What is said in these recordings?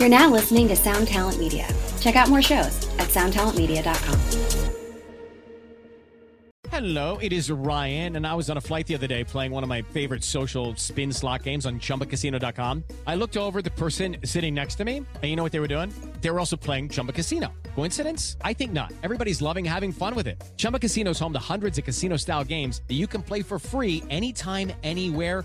You're now listening to Sound Talent Media. Check out more shows at soundtalentmedia.com. Hello, it is Ryan, and I was on a flight the other day playing one of my favorite social spin slot games on chumbacasino.com. I looked over the person sitting next to me, and you know what they were doing? They were also playing Chumba Casino. Coincidence? I think not. Everybody's loving having fun with it. Chumba Casino is home to hundreds of casino style games that you can play for free anytime, anywhere,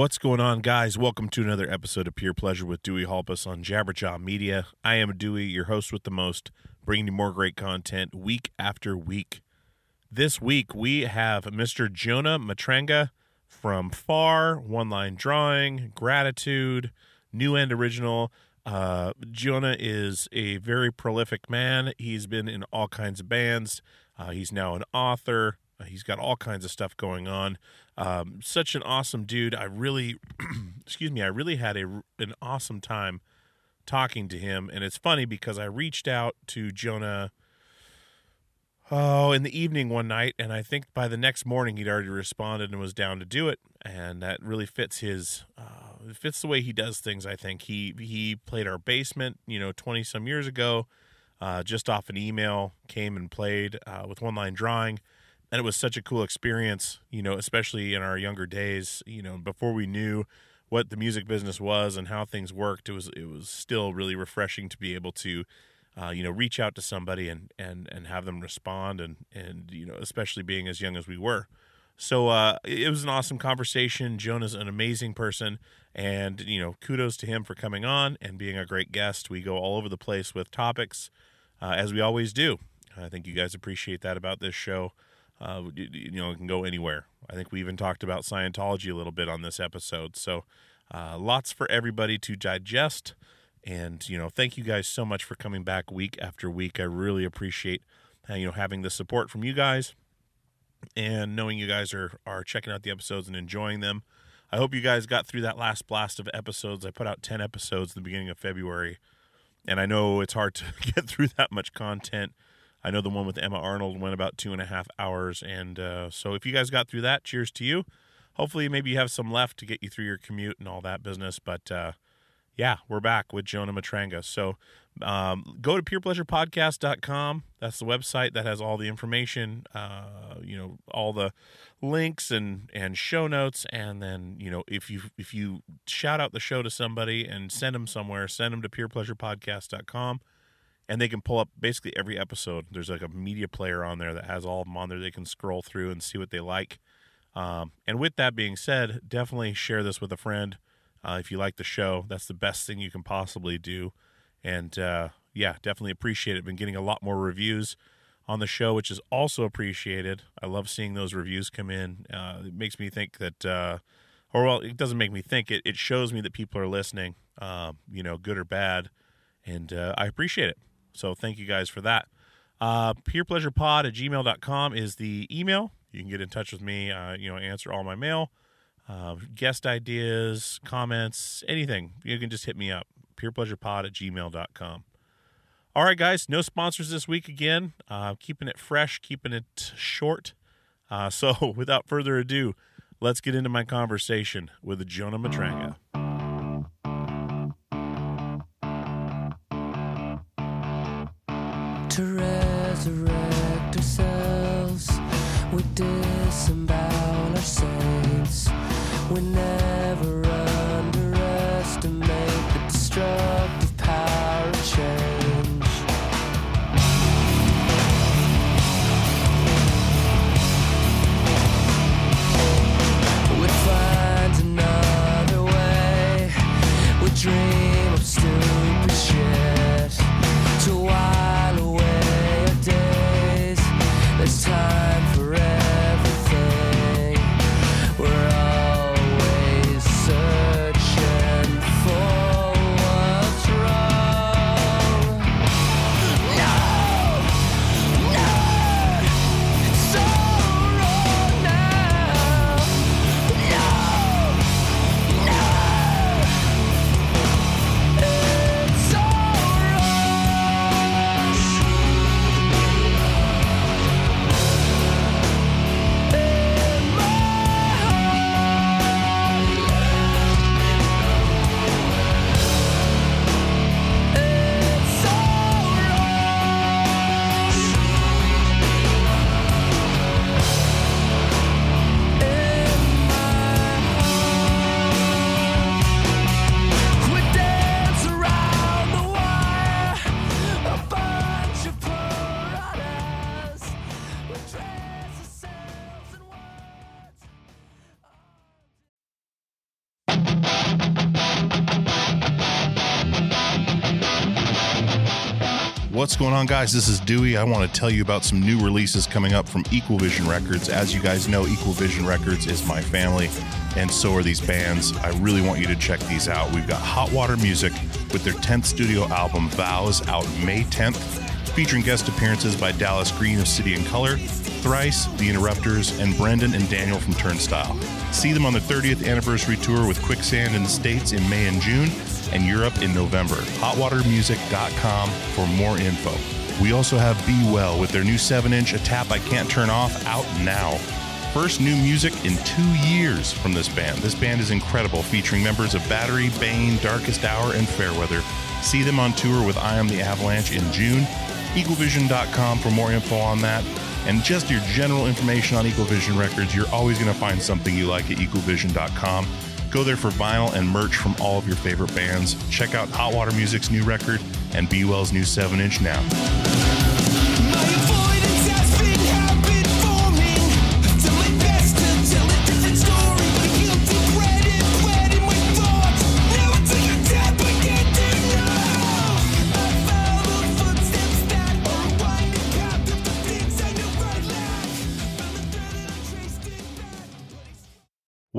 What's going on, guys? Welcome to another episode of Pure Pleasure with Dewey Halpus on Jabberjaw Media. I am Dewey, your host with the most, bringing you more great content week after week. This week, we have Mr. Jonah Matranga from Far, One Line Drawing, Gratitude, New End Original. Uh, Jonah is a very prolific man. He's been in all kinds of bands. Uh, he's now an author. Uh, he's got all kinds of stuff going on. Um, such an awesome dude. I really, excuse me, I really had a, an awesome time talking to him. And it's funny because I reached out to Jonah oh in the evening one night and i think by the next morning he'd already responded and was down to do it and that really fits his uh, fits the way he does things i think he he played our basement you know 20 some years ago uh, just off an email came and played uh, with one line drawing and it was such a cool experience you know especially in our younger days you know before we knew what the music business was and how things worked it was it was still really refreshing to be able to uh, you know, reach out to somebody and and and have them respond, and and you know, especially being as young as we were. So uh, it was an awesome conversation. Jonah's an amazing person, and you know, kudos to him for coming on and being a great guest. We go all over the place with topics, uh, as we always do. I think you guys appreciate that about this show. Uh, you, you know, it can go anywhere. I think we even talked about Scientology a little bit on this episode. So, uh, lots for everybody to digest. And you know, thank you guys so much for coming back week after week. I really appreciate uh, you know having the support from you guys and knowing you guys are are checking out the episodes and enjoying them. I hope you guys got through that last blast of episodes. I put out 10 episodes at the beginning of February, and I know it's hard to get through that much content. I know the one with Emma Arnold went about two and a half hours, and uh, so if you guys got through that, cheers to you. Hopefully, maybe you have some left to get you through your commute and all that business. But uh, yeah, we're back with Jonah Matranga. So um, go to purepleasurepodcast.com. That's the website that has all the information, uh, you know, all the links and, and show notes. And then, you know, if you, if you shout out the show to somebody and send them somewhere, send them to purepleasurepodcast.com and they can pull up basically every episode. There's like a media player on there that has all of them on there. They can scroll through and see what they like. Um, and with that being said, definitely share this with a friend. Uh, if you like the show, that's the best thing you can possibly do. And uh, yeah, definitely appreciate it. Been getting a lot more reviews on the show, which is also appreciated. I love seeing those reviews come in. Uh, it makes me think that uh, or well, it doesn't make me think. It it shows me that people are listening, um, you know, good or bad, and uh, I appreciate it. So thank you guys for that. Uh, peerpleasurepod at gmail.com is the email. You can get in touch with me, uh, you know, answer all my mail, uh, guest ideas, comments, anything. You can just hit me up. Peerpleasurepod at gmail.com. All right, guys, no sponsors this week again. Uh, keeping it fresh, keeping it short. Uh, so without further ado, let's get into my conversation with Jonah Matranga. Disembowel our saints. We're never going on, guys? This is Dewey. I want to tell you about some new releases coming up from Equal Vision Records. As you guys know, Equal Vision Records is my family, and so are these bands. I really want you to check these out. We've got Hot Water Music with their 10th studio album, Vows, out May 10th, featuring guest appearances by Dallas Green of City and Color, Thrice, The Interrupters, and Brendan and Daniel from Turnstile. See them on their 30th anniversary tour with Quicksand in the States in May and June, and Europe in November. Hotwatermusic.com for more info. We also have Be Well with their new 7 inch A Tap I Can't Turn Off out now. First new music in two years from this band. This band is incredible, featuring members of Battery, Bane, Darkest Hour, and Fairweather. See them on tour with I Am the Avalanche in June. EqualVision.com for more info on that. And just your general information on Equal Vision Records, you're always going to find something you like at EqualVision.com. Go there for vinyl and merch from all of your favorite bands. Check out Hot Water Music's new record and Be Well's new 7 inch now.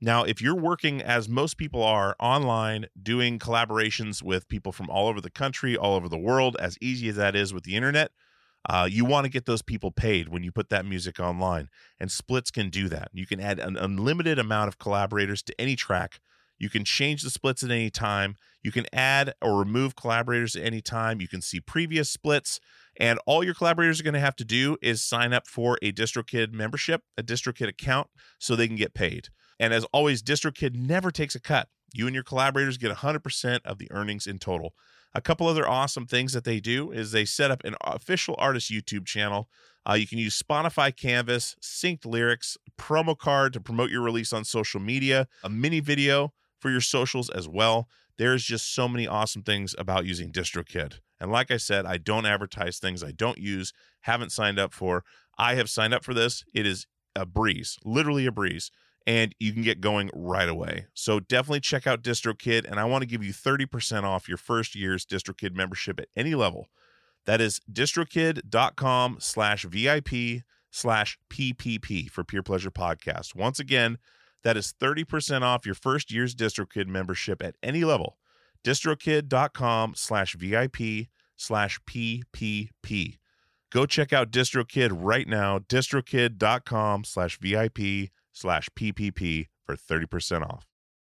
Now, if you're working as most people are online, doing collaborations with people from all over the country, all over the world, as easy as that is with the internet, uh, you want to get those people paid when you put that music online. And splits can do that. You can add an unlimited amount of collaborators to any track. You can change the splits at any time. You can add or remove collaborators at any time. You can see previous splits. And all your collaborators are going to have to do is sign up for a DistroKid membership, a DistroKid account, so they can get paid. And as always, DistroKid never takes a cut. You and your collaborators get 100% of the earnings in total. A couple other awesome things that they do is they set up an official artist YouTube channel. Uh, you can use Spotify Canvas, synced lyrics, promo card to promote your release on social media, a mini video for your socials as well. There's just so many awesome things about using DistroKid. And like I said, I don't advertise things I don't use, haven't signed up for. I have signed up for this. It is a breeze, literally a breeze, and you can get going right away. So definitely check out DistroKid, and I want to give you 30% off your first year's DistroKid membership at any level. That is distrokid.com slash VIP slash PPP for Peer Pleasure Podcast. Once again, that is 30% off your first year's DistroKid membership at any level. distrokid.com slash VIP slash PPP. Go check out DistroKid right now, distrokid.com slash VIP slash PPP for 30% off.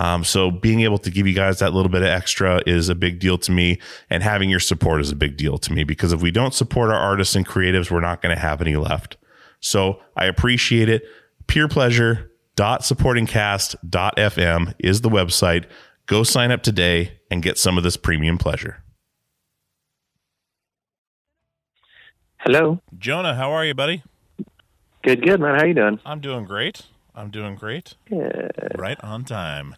Um, so being able to give you guys that little bit of extra is a big deal to me, and having your support is a big deal to me because if we don't support our artists and creatives, we're not going to have any left. So I appreciate it. Peerpleasure.supportingcast.fm is the website. Go sign up today and get some of this premium pleasure. Hello. Jonah, how are you, buddy? Good, good, man. How you doing? I'm doing great. I'm doing great. Good. Right on time.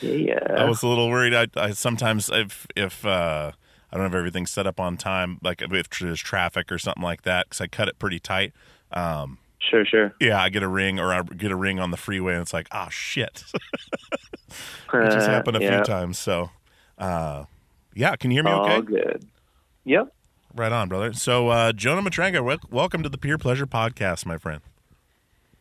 Yeah. I was a little worried. I, I sometimes if if uh, I don't have everything set up on time, like if there's traffic or something like that, because I cut it pretty tight. Um, Sure, sure. yeah, I get a ring or I get a ring on the freeway, and it's like, ah, shit. it just Uh, happened a yeah. few times. So, uh, yeah, can you hear me? All okay, good. Yep. right on, brother. So, uh, Jonah Matranga, welcome to the Peer Pleasure Podcast, my friend.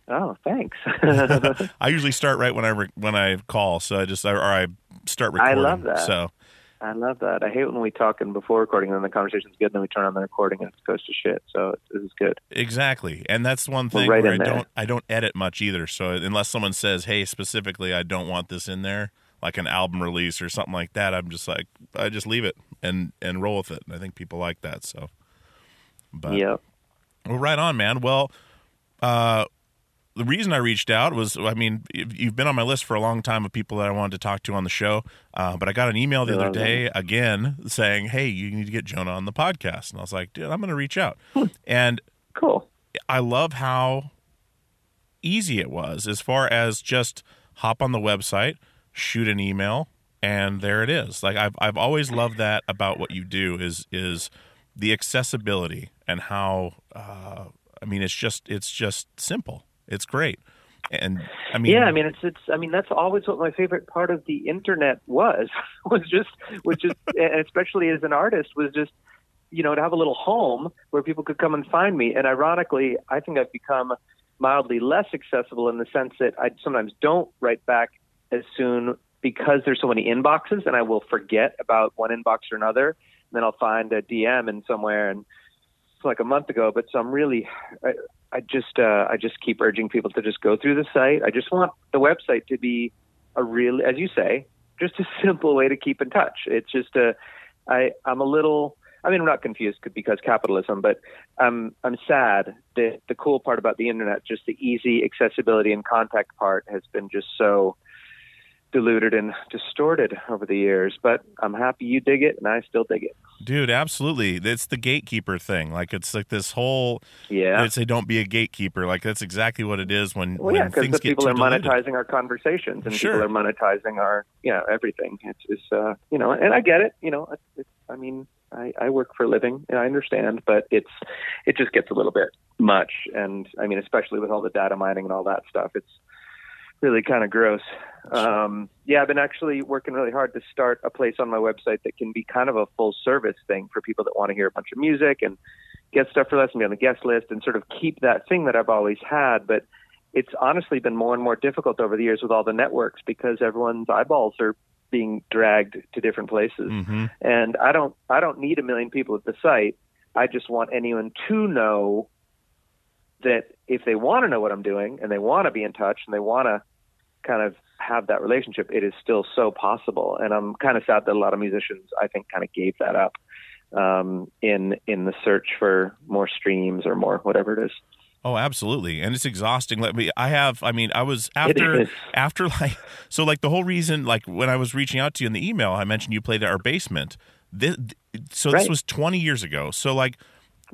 Oh, thanks. I usually start right when I re- when I call, so I just or I start recording. I love that. So, I love that. I hate when we talk and before recording and then the conversation's good, and then we turn on the recording and it goes to shit. So this is good. Exactly, and that's one thing right where I there. don't I don't edit much either. So unless someone says, "Hey, specifically, I don't want this in there," like an album release or something like that, I'm just like I just leave it and and roll with it. And I think people like that. So, but yep. well, right on, man. Well, uh, the reason I reached out was, I mean, you've been on my list for a long time of people that I wanted to talk to on the show. Uh, but I got an email the other day again saying, "Hey, you need to get Jonah on the podcast." And I was like, "Dude, I'm going to reach out." and Cool. I love how easy it was as far as just hop on the website, shoot an email, and there it is. Like I've I've always loved that about what you do is is the accessibility and how uh, I mean it's just it's just simple. It's great. And I mean, yeah, I mean it's it's I mean that's always what my favorite part of the internet was was just was just and especially as an artist was just you know to have a little home where people could come and find me. And ironically, I think I've become mildly less accessible in the sense that I sometimes don't write back as soon because there's so many inboxes and I will forget about one inbox or another. And then I'll find a DM in somewhere and like a month ago, but so I'm really, I, I just, uh, I just keep urging people to just go through the site. I just want the website to be a real, as you say, just a simple way to keep in touch. It's just a, I, I'm a little, I mean, I'm not confused because capitalism, but I'm, I'm sad that the cool part about the internet, just the easy accessibility and contact part has been just so diluted and distorted over the years. But I'm happy you dig it and I still dig it. dude, absolutely. It's the gatekeeper thing. Like it's like this whole. Yeah. They say don't be a gatekeeper. Like that's exactly what it is when Well, when yeah, things get people are diluted. monetizing our conversations, and Sure. people are monetizing our, you know, everything. It's, it's uh, you know, and I get it. You know, it's, it's, I mean, I, I work for a living, and I understand, but it's, it just gets a little bit much, and I mean, especially with all the data mining and all that stuff, it's really kind of gross. Um, yeah, I've been actually working really hard to start a place on my website that can be kind of a full service thing for people that want to hear a bunch of music and get stuff for less and be on the guest list and sort of keep that thing that I've always had. But it's honestly been more and more difficult over the years with all the networks because everyone's eyeballs are being dragged to different places. Mhm. And I don't I don't need a million people at the site. I just want anyone to know that if they want to know what I'm doing and they want to be in touch and they want to kind of have that relationship, it is still so possible. And I'm kind of sad that a lot of musicians, I think, kind of gave that up um, in in the search for more streams or more whatever it is. Oh, absolutely, and it's exhausting. Let me. I have. I mean, I was after after like so like the whole reason like when I was reaching out to you in the email, I mentioned you played at our basement. This, so this Right. was 20 years ago. So like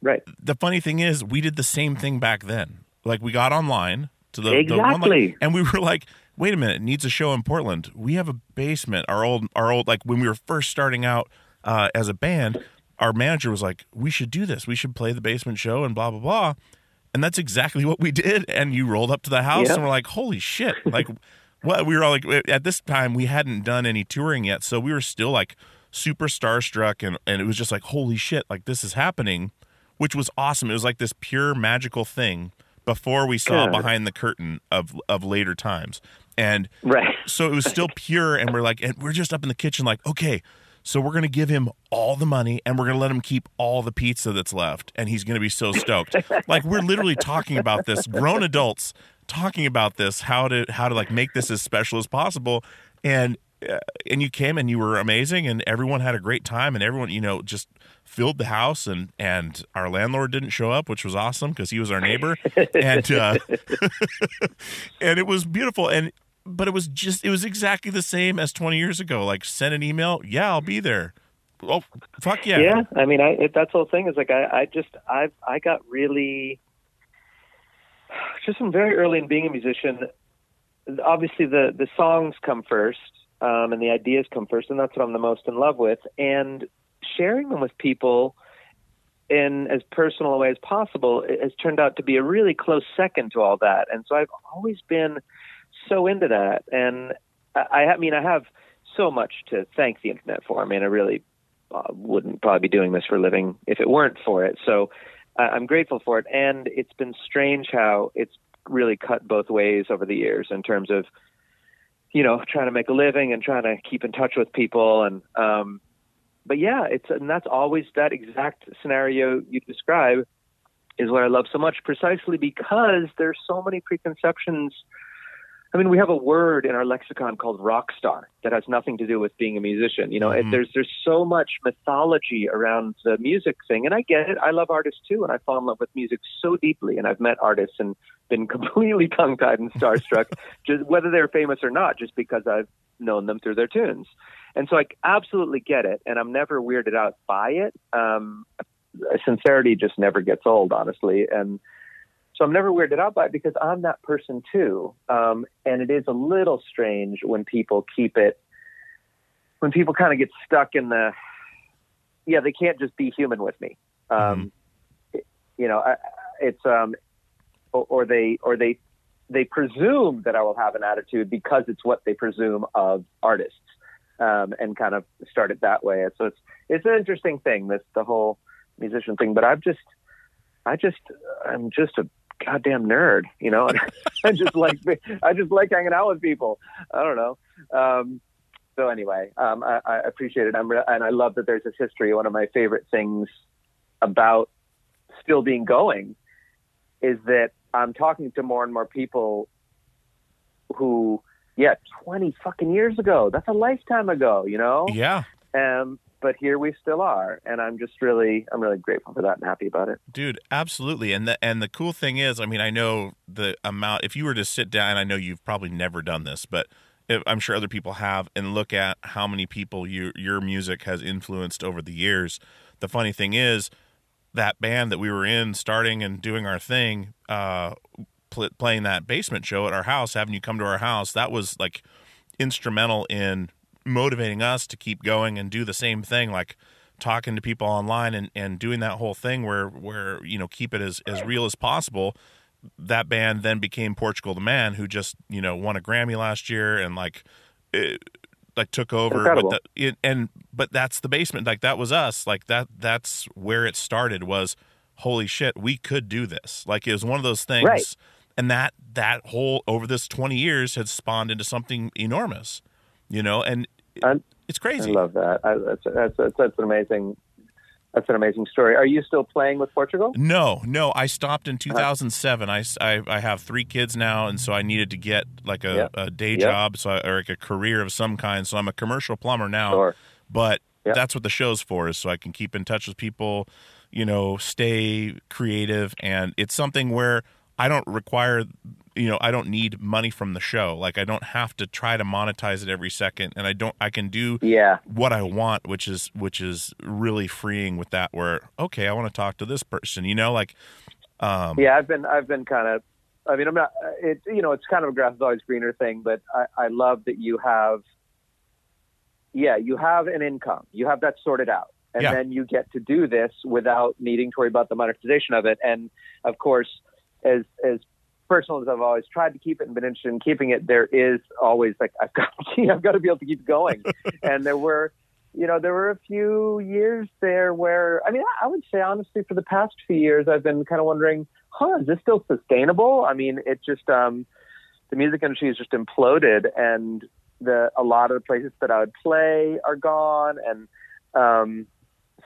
Right. the funny thing is, we did the same thing back then. Like we got online to the the Exactly. and we were like, wait a minute, it needs a show in Portland. We have a basement. Our old our old like when we were first starting out uh, as a band, our manager was like, we should do this. We should play the basement show and blah blah blah. And that's exactly what we did. And you rolled up to the house Yeah. and we're like, holy shit! Like, what? We were all like, at this time we hadn't done any touring yet, so we were still like super starstruck, and and it was just like, holy shit! Like this is happening, which was awesome. It was like this pure magical thing before we saw behind the curtain of of later times, and Right. so it was still pure and we're like and we're just up in the kitchen like okay so we're gonna give him all the money and we're gonna let him keep all the pizza that's left and he's gonna be so stoked like we're literally talking about this grown adults talking about this how to how to like make this as special as possible and uh, and you came and you were amazing and everyone had a great time and everyone you know just filled the house and and our landlord didn't show up which was awesome because he was our neighbor. And uh and it was beautiful. And but it was just it was exactly the same as 20 years ago. Like send an email yeah i'll be there. Oh fuck yeah. Yeah, I mean, I it, that's the whole thing is like I, I just I I got really just from very early in being a musician. Obviously, the the songs come first, um, and the ideas come first, and that's what I'm the most in love with. And sharing them with people in as personal a way as possible has turned out to be a really close second to all that. And so I've always been so into that. And I, I mean, I have so much to thank the internet for. I mean, I really uh, wouldn't probably be doing this for a living if it weren't for it. So uh, I'm grateful for it. And it's been strange how it's really cut both ways over the years in terms of, you know, trying to make a living and trying to keep in touch with people. And, um, but yeah, it's, and that's always that exact scenario you describe is what I love so much precisely because there's so many preconceptions I mean, we have a word in our lexicon called rock star that has nothing to do with being a musician. You know, Mhm. there's there's so much mythology around the music thing, and I get it. I love artists too, and I fall in love with music so deeply. And I've met artists and been completely tongue tied and starstruck, just whether they're famous or not, just because I've known them through their tunes. And so I absolutely get it, and I'm never weirded out by it. Um, sincerity just never gets old, honestly, and so I'm never weirded out by it because I'm that person too. Um, and it is a little strange when people keep it, when people kind of get stuck in the, yeah, they can't just be human with me. Um, it- you know, I, it's, um, or, or they, or they they presume that I will have an attitude because it's what they presume of artists, um, and kind of start it that way. So it's it's an interesting thing, this the whole musician thing. But I'm just, I just, I'm just a goddamn nerd, you know. I just like I just like hanging out with people. I don't know. Um, so anyway, um, I, I appreciate it. I'm re- and I love that there's this history. One of my favorite things about still being going is that I'm talking to more and more people who, yeah, 20 fucking years ago. That's a lifetime ago, you know. Yeah. Um, but here we still are, and I'm just really, I'm really grateful for that and happy about it. Dude, absolutely. And the and the cool thing is, I mean, I know the amount if you were to sit down and I know you've probably never done this, but if, I'm sure other people have and look at how many people you your music has influenced over the years. The funny thing is that band that we were in starting and doing our thing uh pl- playing that basement show at our house, having you come to our house, that was like instrumental in motivating us to keep going and do the same thing like talking to people online and, and doing that whole thing where where you know keep it as, as real as possible. That band then became portugal the man who just you know won a grammy last year and like it, like took over the, it, and but that's the basement. Like that was us. Like that that's where it started was holy shit we could do this. Like it was one of those things Right. And that that whole over this 20 years has spawned into something enormous you know and I, it's crazy I love that. I, that's, that's that's that's an amazing, that's an amazing story. Are you still playing with Portugal? no no i stopped Uh-huh. in 2007 I, have three kids now and so i needed to get like a, Yep. a day Yep. job so I, or like a career of some kind so i'm a commercial plumber now Sure. but Yep. that's what the show's for is so i can keep in touch with people you know stay creative and it's something where i don't require you know i don't need money from the show like i don't have to try to monetize it every second and i don't i can do Yeah. what i want which is which is really freeing with that where okay i want to talk to this person you know like um Yeah, I've been I've been kind of. I mean, I'm not. It's you know, it's kind of a grass is always greener thing, but I, I love that you have. Yeah, you have an income. You have that sorted out, and Yeah. then you get to do this without needing to worry about the monetization of it. And of course, as as personal as I've always tried to keep it and been interested in keeping it, there is always like I've got I've got to be able to keep going. and there were you know, there were a few years there where, I mean, I would say honestly, for the past few years, I've been kind of wondering, huh, is this still sustainable? I mean, it just, um, the music industry has just imploded, and the a lot of the places that I would play are gone, and um,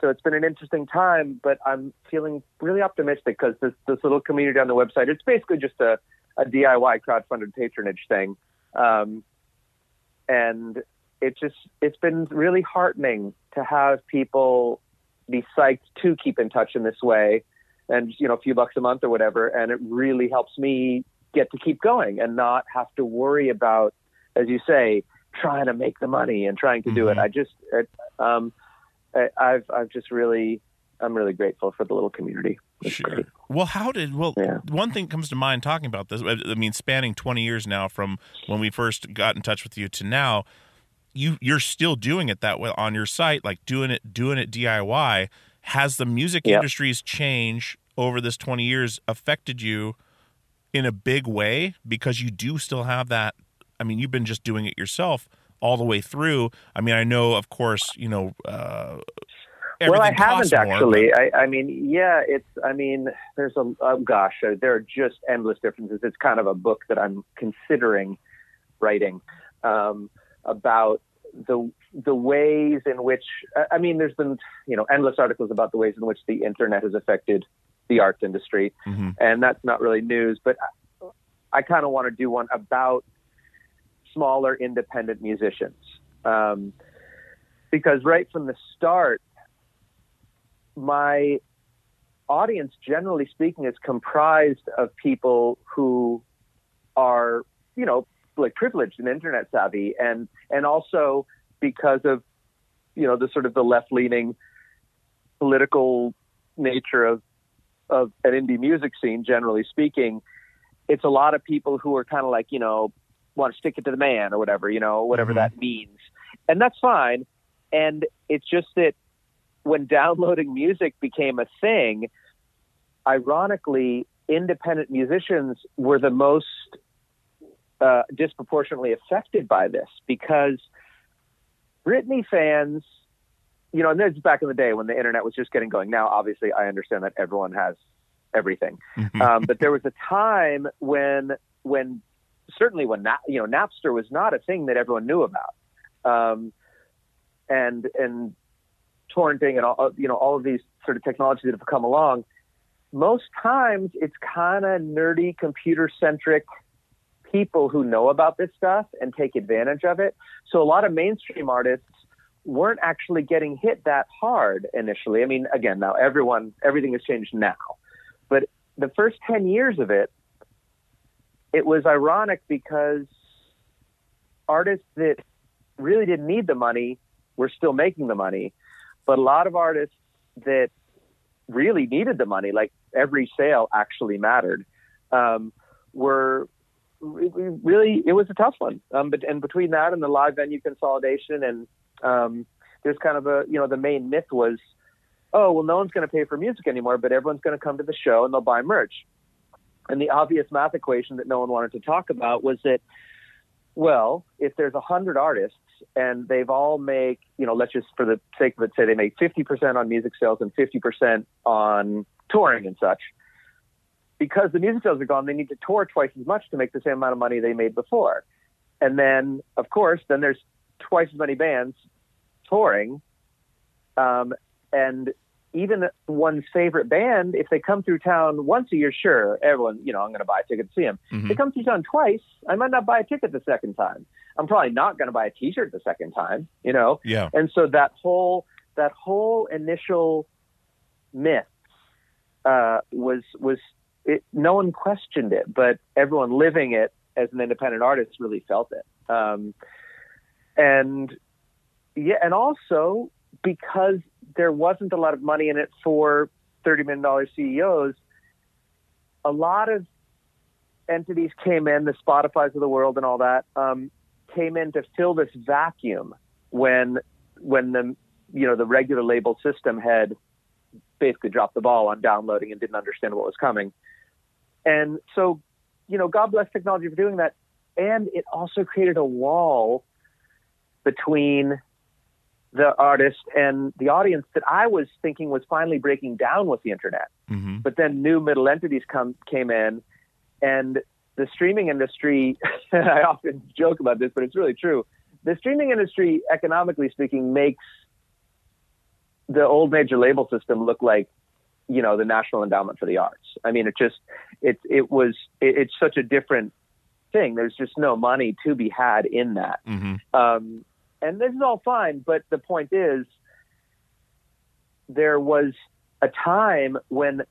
so it's been an interesting time. But I'm feeling really optimistic because this this little community on the website, it's basically just a, a DIY crowdfunded patronage thing, um, and it just it's been really heartening to have people be psyched to keep in touch in this way and you know a few bucks a month or whatever and it really helps me get to keep going and not have to worry about as you say trying to make the money and trying to do it Mhm. i just it, um I, i've i've just really i'm really grateful for the little community it's Sure. great Well, how did well? Yeah. One thing comes to mind talking about this. I mean, spanning twenty years now from when we first got in touch with you to now, you you're still doing it that way on your site, like doing it doing it DIY. Has the music Yep. industry's change over this twenty years affected you in a big way? Because you do still have that. I mean, you've been just doing it yourself all the way through. I mean, I know, of course, you know. Uh, well, I haven't more, actually. I, I mean, yeah, it's. I mean, there's a. Oh gosh, uh, there are just endless differences. It's kind of a book that I'm considering writing um, about the the ways in which. I- I mean, there's been you know endless articles about the ways in which the internet has affected the arts industry, but- Mhm. and that's not really news. But I, I kind of want to do one about smaller independent musicians. Um, because right from the start, my audience, generally speaking, is comprised of people who are, you know, like privileged and internet savvy, and and also because of, you know, the sort of the left leaning political nature of of an indie music scene, generally speaking, it's a lot of people who are kind of like, you know, want to stick it to the man or whatever, you know, whatever Mhm. that means, and that's fine. And it's just that when downloading music became a thing, ironically, independent musicians were the most uh, disproportionately affected by this because Britney fans, you know, and this is back in the day when the internet was just getting going. Now, obviously, I understand that everyone has everything, um, but there was a time when, when certainly when Na- you know Napster was not a thing that everyone knew about, um, and and torrenting and all you know all of these sort of technologies that have come along. Most times, it's kind of nerdy, computer centric people who know about this stuff and take advantage of it. So a lot of mainstream artists weren't actually getting hit that hard initially. I mean, again, now everyone, everything has changed now, but the first 10 years of it, it was ironic because artists that really didn't need the money were still making the money, but a lot of artists that really needed the money, like every sale actually mattered, um, were re- re- really it was a tough one. Um, but and between that and the live venue consolidation and um, there's kind of a you know the main myth was, oh well, no one's going to pay for music anymore, but everyone's going to come to the show and they'll buy merch. And the obvious math equation that no one wanted to talk about was that, well, if there's a hundred artists and they've all make, you know, let's just for the sake of it say they make 50% on music sales and 50% on touring and such. Because the music sales are gone, they need to tour twice as much to make the same amount of money they made before. And then, of course, then there's twice as many bands touring. Um, and even one's favorite band, if they come through town once a year, sure, everyone, you know, I'm going to buy a ticket to see them. If they come through town twice, I might not buy a ticket the second time. I'm probably not going to buy a T-shirt the second time, you know. Yeah. And so that whole that whole initial myth uh, was was it, no one questioned it, but everyone living it as an independent artist really felt it. Um, and yeah, and also because there wasn't a lot of money in it for thirty million dollar CEOs, a lot of entities came in, the Spotify's of the world and all that, um, came in to fill this vacuum when when the you know the regular label system had basically dropped the ball on downloading and didn't understand what was coming. And so, you know, God bless technology for doing that. And it also created a wall between the artist and the audience that I was thinking was finally breaking down with the internet. Mhm. But then new middle entities come came in, and the streaming industry. I often joke about this, but it's really true. The streaming industry, economically speaking, makes the old major label system look like you know the National Endowment for the Arts. I mean, it just it it was it, it's such a different thing. There's just no money to be had in that. Mhm. Um, and this is all fine, but the point is, there was a time when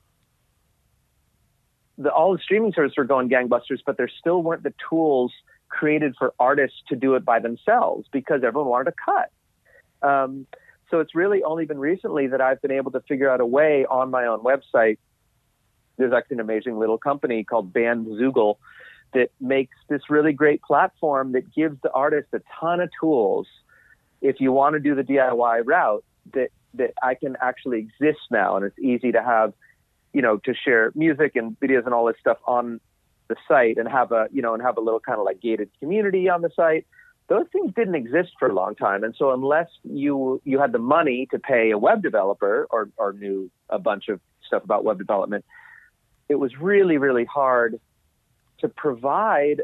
the, all the streaming services were going gangbusters, but there still weren't the tools created for artists to do it by themselves because everyone wanted to cut. Um, so it's really only been recently that I've been able to figure out a way on my own website. There's actually an amazing little company called Bandzoogle that makes this really great platform that gives the artist a ton of tools. If you want to do the DIY route, that that I can actually exist now, and it's easy to have, you know, to share music and videos and all this stuff on the site, and have a, you know, and have a little kind of like gated community on the site. Those things didn't exist for a long time, and so unless you you had the money to pay a web developer or or knew a bunch of stuff about web development, it was really really hard to provide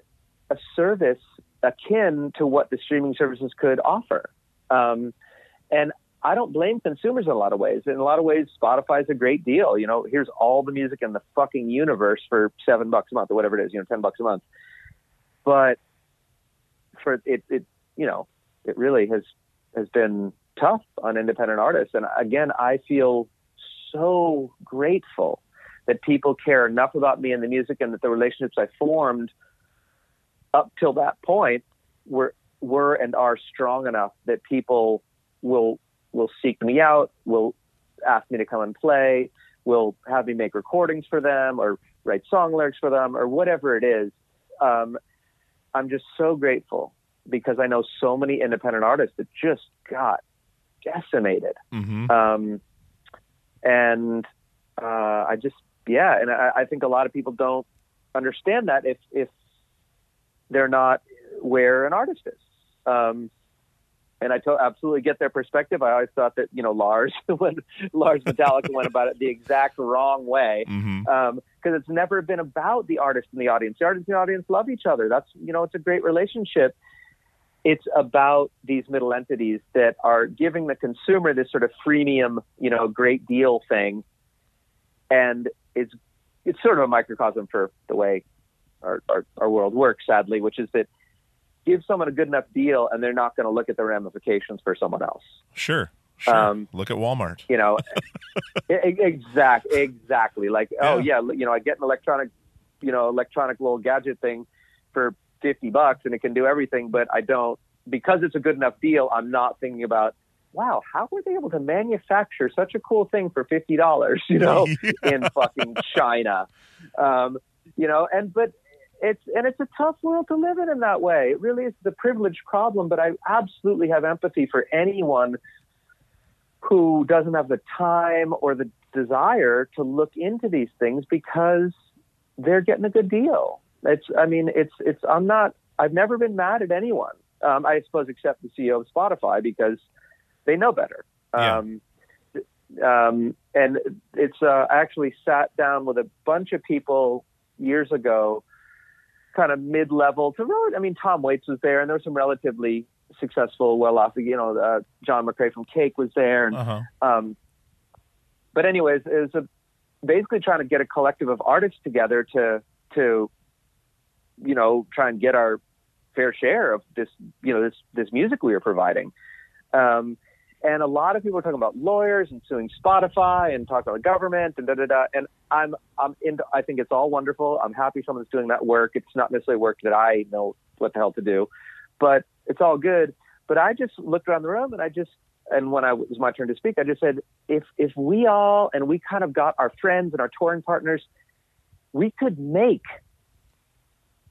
a service akin to what the streaming services could offer. Um, and I don't blame consumers in a lot of ways. In a lot of ways, Spotify's a great deal. You know, here's all the music in the fucking universe for seven bucks a month or whatever it is, you know, 10 bucks a month. But for it, it, you know, it really has, has been tough on independent artists. And again, I feel so grateful that people care enough about me and the music and that the relationships I formed up till that point were were and are strong enough that people will will seek me out, will ask me to come and play, will have me make recordings for them or write song lyrics for them or whatever it is. Um, I'm just so grateful because I know so many independent artists that just got decimated. Mhm. Um, and uh, I just, yeah, and I, I think a lot of people don't understand that if if they're not where an artist is. Um, and I to- absolutely get their perspective. I always thought that you know Lars, when Lars Metallica went about it the exact wrong way, because it's never been about the artist and the audience. The artist and the audience love each other. That's you know it's a great relationship. It's about these middle entities that are giving the consumer this sort of freemium, you know, great deal thing, and it's it's sort of a microcosm for the way our, our, our world works, sadly, which is that give someone a good enough deal and they're not going to look at the ramifications for someone else. Sure. Sure. Um, Look at Walmart. You know, e- exact, exactly. Like, oh Yeah. yeah, you know, I get an electronic, you know, electronic little gadget thing for fifty bucks and it can do everything, but I don't because it's a good enough deal. I'm not thinking about, wow, how were they able to manufacture such a cool thing for fifty dollars? You know, in fucking China, um, you know, and but it's and it's a tough world to live in in that way. It really is the privilege problem, but I absolutely have empathy for anyone who doesn't have the time or the desire to look into these things because they're getting a good deal. It's, I mean, it's, it's, I'm not, I've never been mad at anyone. Um, I suppose except the CEO of Spotify because they know better. Yeah. Um, um, and it's, uh, actually sat down with a bunch of people years ago, kind of mid-level to, rel- I mean, Tom Waits was there and there were some relatively successful, well-off, you know, uh, John McCrea from Cake was there and, Uh huh. um, but anyways, it was a, basically trying to get a collective of artists together to to you know try and get our fair share of this you know this this music we are providing. Um, and a lot of people are talking about lawyers and suing Spotify and talking about the government and da da da. And I'm I'm into. I think it's all wonderful. I'm happy someone's doing that work. It's not necessarily work that I know what the hell to do, but it's all good. But I just looked around the room and I just and when I it was my turn to speak, I just said, if if we all and we kind of got our friends and our touring partners, we could make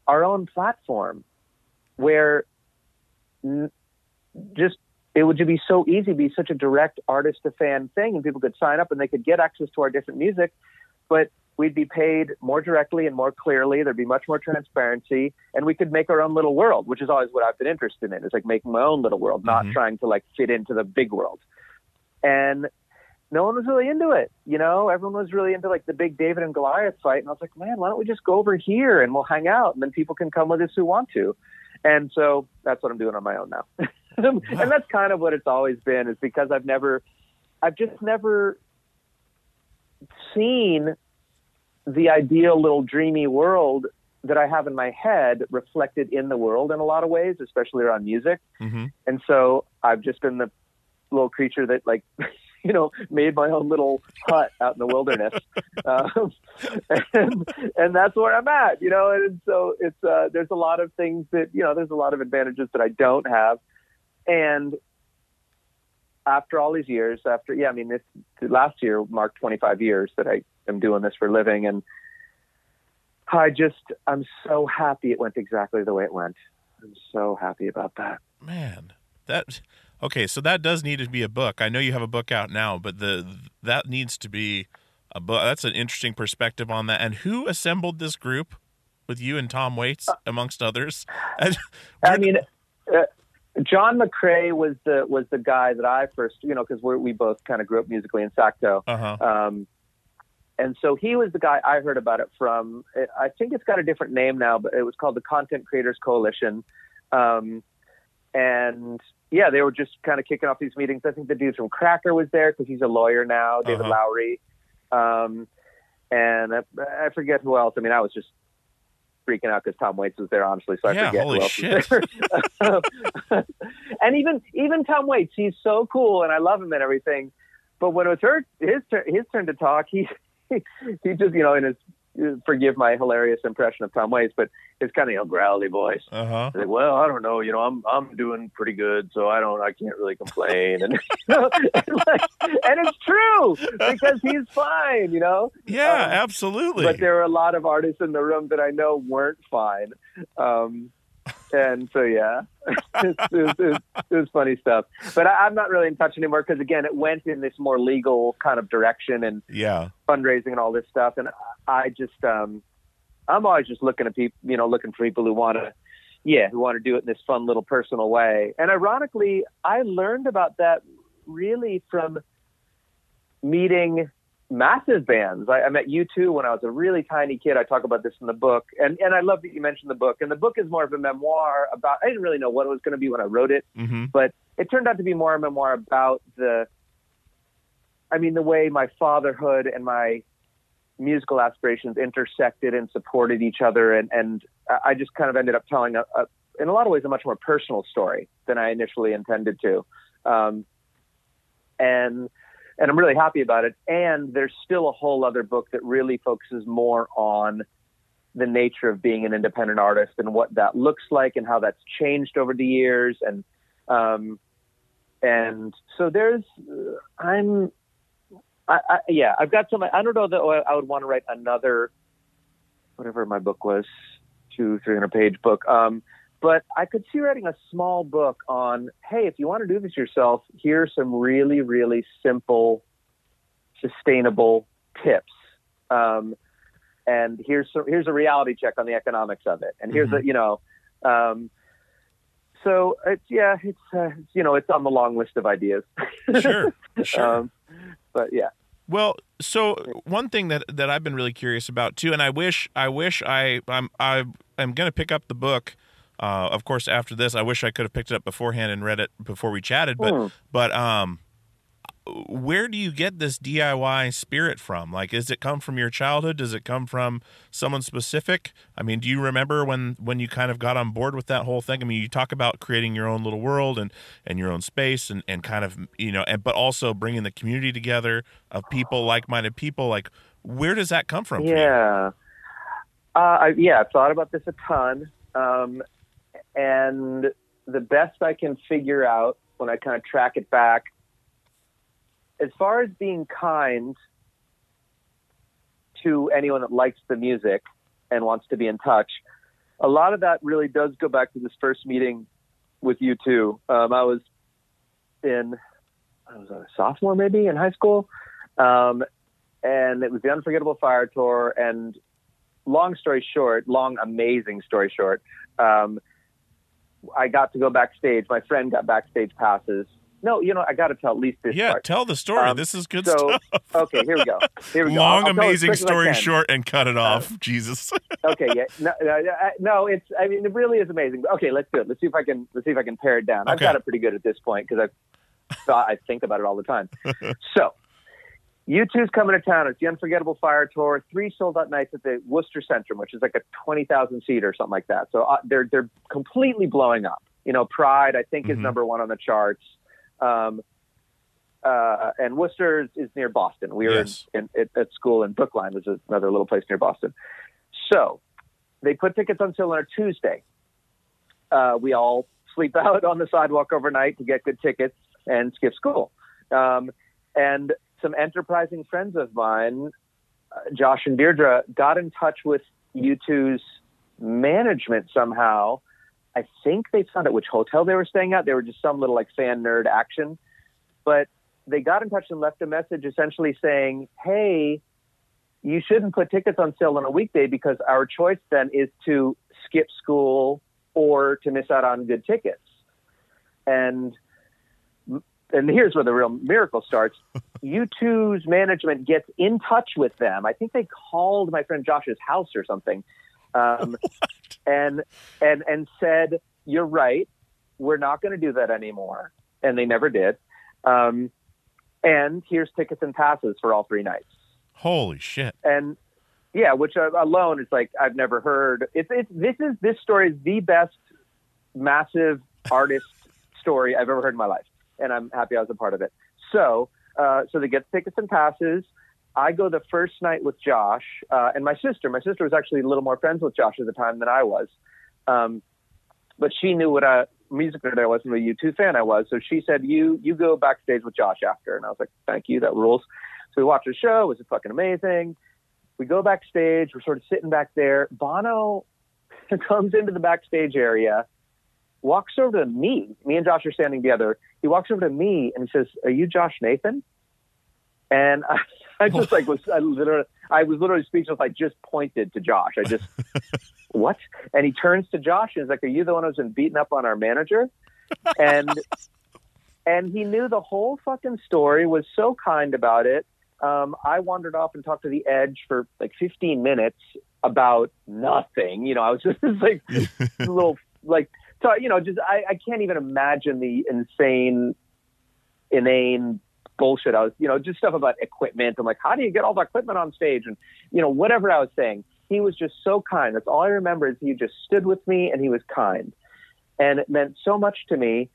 our own platform where n- just it would just be so easy, be such a direct artist to fan thing, and people could sign up and they could get access to our different music, but we'd be paid more directly and more clearly. There'd be much more transparency, and we could make our own little world, which is always what I've been interested in. It's like making my own little world, not Mhm. trying to like fit into the big world. And no one was really into it. You know, everyone was really into like the big David and Goliath fight, and I was like, man, why don't we just go over here and we'll hang out, and then people can come with us who want to. And so that's what I'm doing on my own now. and that's kind of what it's always been, is because I've never, I've just never seen the ideal little dreamy world that I have in my head reflected in the world in a lot of ways, especially around music. hmm And so I've just been the little creature that like, you know, made my own little hut out in the wilderness. um, and, and that's where I'm at, you know, and so it's, uh, there's a lot of things that, you know, there's a lot of advantages that I don't have. And after all these years, after, yeah, I mean, this last year marked 25 years that I am doing this for a living. And I just, I'm so happy it went exactly the way it went. I'm so happy about that. Man, that okay. So that does need to be a book. I know you have a book out now, but the that needs to be a book. That's an interesting perspective on that. And who assembled this group with you and Tom Waits, amongst others? I mean, uh, John McCrea was the was the guy that I first, you know, because we we both kind of grew up musically in Sacto, uh-huh. um, and so he was the guy I heard about it from. I think it's got a different name now, but it was called the Content Creators Coalition, um, and yeah, they were just kind of kicking off these meetings. I think the dude from Cracker was there because he's a lawyer now, David Uh-huh. Lowery, um, and I, I forget who else. I mean, I was just freaking out because Tom Waits was there, honestly. So I Yeah, forget holy who else shit. and even even Tom Waits, he's so cool, and I love him and everything. But when it was her his turn his turn to talk, he he just you know in his forgive my hilarious impression of Tom Waits, but his kind of you know, growly voice. Uh-huh. Like, well, I don't know, you know, I'm I'm doing pretty good, so I don't, I can't really complain, and and, like, and it's true because he's fine, you know. Yeah, Um, absolutely. But there were a lot of artists in the room that I know weren't fine. Um, and so, yeah, it's, it's, it's, it's funny stuff. But I, I'm not really in touch anymore because, again, it went in this more legal kind of direction and yeah. fundraising and all this stuff. And I just, um, I'm always just looking at people, you know, looking for people who want to yeah, who want to do it in this fun little personal way. And ironically, I learned about that really from meeting massive bands. I, I met U2 when I was a really tiny kid. I talk about this in the book, and and I love that you mentioned the book. And the book is more of a memoir about. I didn't really know what it was going to be when I wrote it, Mm-hmm. but it turned out to be more a memoir about the. I mean, the way my fatherhood and my musical aspirations intersected and supported each other, and and I I just kind of ended up telling a, a in a lot of ways a much more personal story than I initially intended to. Um, and and I'm really happy about it. And there's still a whole other book that really focuses more on the nature of being an independent artist and what that looks like and how that's changed over the years. And um, and so there's uh, I'm I, I, yeah I've got some I don't know that I would want to write another whatever my book was two three hundred page book. Um, but I could see writing a small book on, hey, if you want to do this yourself, here are some really, really simple, sustainable tips. Um, and here's some, here's a reality check on the economics of it. And here's Mhm. a, you know, um, so it's, yeah, it's, uh, it's, you know, it's on the long list of ideas. Sure, sure. um, but yeah. Well, so one thing that that I've been really curious about too, and I wish I wish I I'm I am going to pick up the book. Uh, of course, after this, I wish I could have picked it up beforehand and read it before we chatted. But Hmm. but um, where do you get this DIY spirit from? Like, does it come from your childhood? Does it come from someone specific? I mean, do you remember when when you kind of got on board with that whole thing? I mean, you talk about creating your own little world and and your own space and and kind of you know, and but also bringing the community together of people, like minded people. Like, where does that come from? Yeah. Uh, I, yeah, I've thought about this a ton. Um, and the best I can figure out when I kind of track it back, as far as being kind to anyone that likes the music and wants to be in touch, a lot of that really does go back to this first meeting with U2. Um, I was in, I was a sophomore maybe in high school. Um, and it was the Unforgettable Fire Tour. And long story short, long amazing story short, um, I got to go backstage. My friend got backstage passes. No, you know, I got to tell at least this Yeah, part. tell the story. Um, this is good so, stuff. okay, here we go. Here we go. Long, I'll- I'll tell it as amazing quick as I story short and cut it uh, off. Jesus. okay, yeah, no, no, no, it's. I mean, it really is amazing. Okay, let's do it. Let's see if I can. Let's see if I can pare it down. I've got it pretty good at this point because I thought I think about it all the time. so, U2's coming to town. It's the Unforgettable Fire Tour. Three sold out nights at the Worcester Centrum, which is like a twenty thousand seat or something like that. So uh, they're they're completely blowing up. You know, Pride I think is Mhm. number one on the charts. Um, uh, and Worcester is, is near Boston. We were Yes. in, in, at, at school in Brookline, which is another little place near Boston. So they put tickets on sale on a Tuesday. Uh, we all sleep out on the sidewalk overnight to get good tickets and skip school. Um, and some enterprising friends of mine, uh, Josh and Deirdre, got in touch with U2's management somehow. I think they found out which hotel they were staying at. They were just some little like fan nerd action. But they got in touch and left a message essentially saying, hey, you shouldn't put tickets on sale on a weekday because our choice then is to skip school or to miss out on good tickets. And and here's where the real miracle starts. U2's management gets in touch with them. I think they called my friend Josh's house or something, um, and and and said, "You're right. We're not going to do that anymore." And they never did. Um, and here's tickets and passes for all three nights Holy shit. and yeah, which uh, alone is like I've never heard. It's it's this is this story is the best massive artist story I've ever heard in my life, and I'm happy I was a part of it. So uh, so they get tickets and passes. I go the first night with Josh uh, and my sister. My sister was actually a little more friends with Josh at the time than I was, um, but she knew what a music nerd I was and a U2 fan I was. So she said, "You you go backstage with Josh after," and I was like, "Thank you, that rules." So we watched the show. It was fucking amazing we go backstage. We're sort of sitting back there. Bono comes into the backstage area, walks over to me. Me and Josh are standing together. He walks over to me and he says, "Are you Josh Nathan?" And I, I just like was I literally I was literally speechless. I just pointed to Josh. I just what? And he turns to Josh and is like, are you the one who's been beating up on our manager? And and he knew the whole fucking story. Was so kind about it. Um, I wandered off and talked to the Edge for like 15 minutes about nothing. You know, I was just like a little like so you know just I, I can't even imagine the insane inane bullshit. I was you know just stuff about equipment. I'm like how do you get all the equipment on stage? And you know whatever I was saying he was just so kind. That's all I remember is he just stood with me and he was kind. And it meant so much to me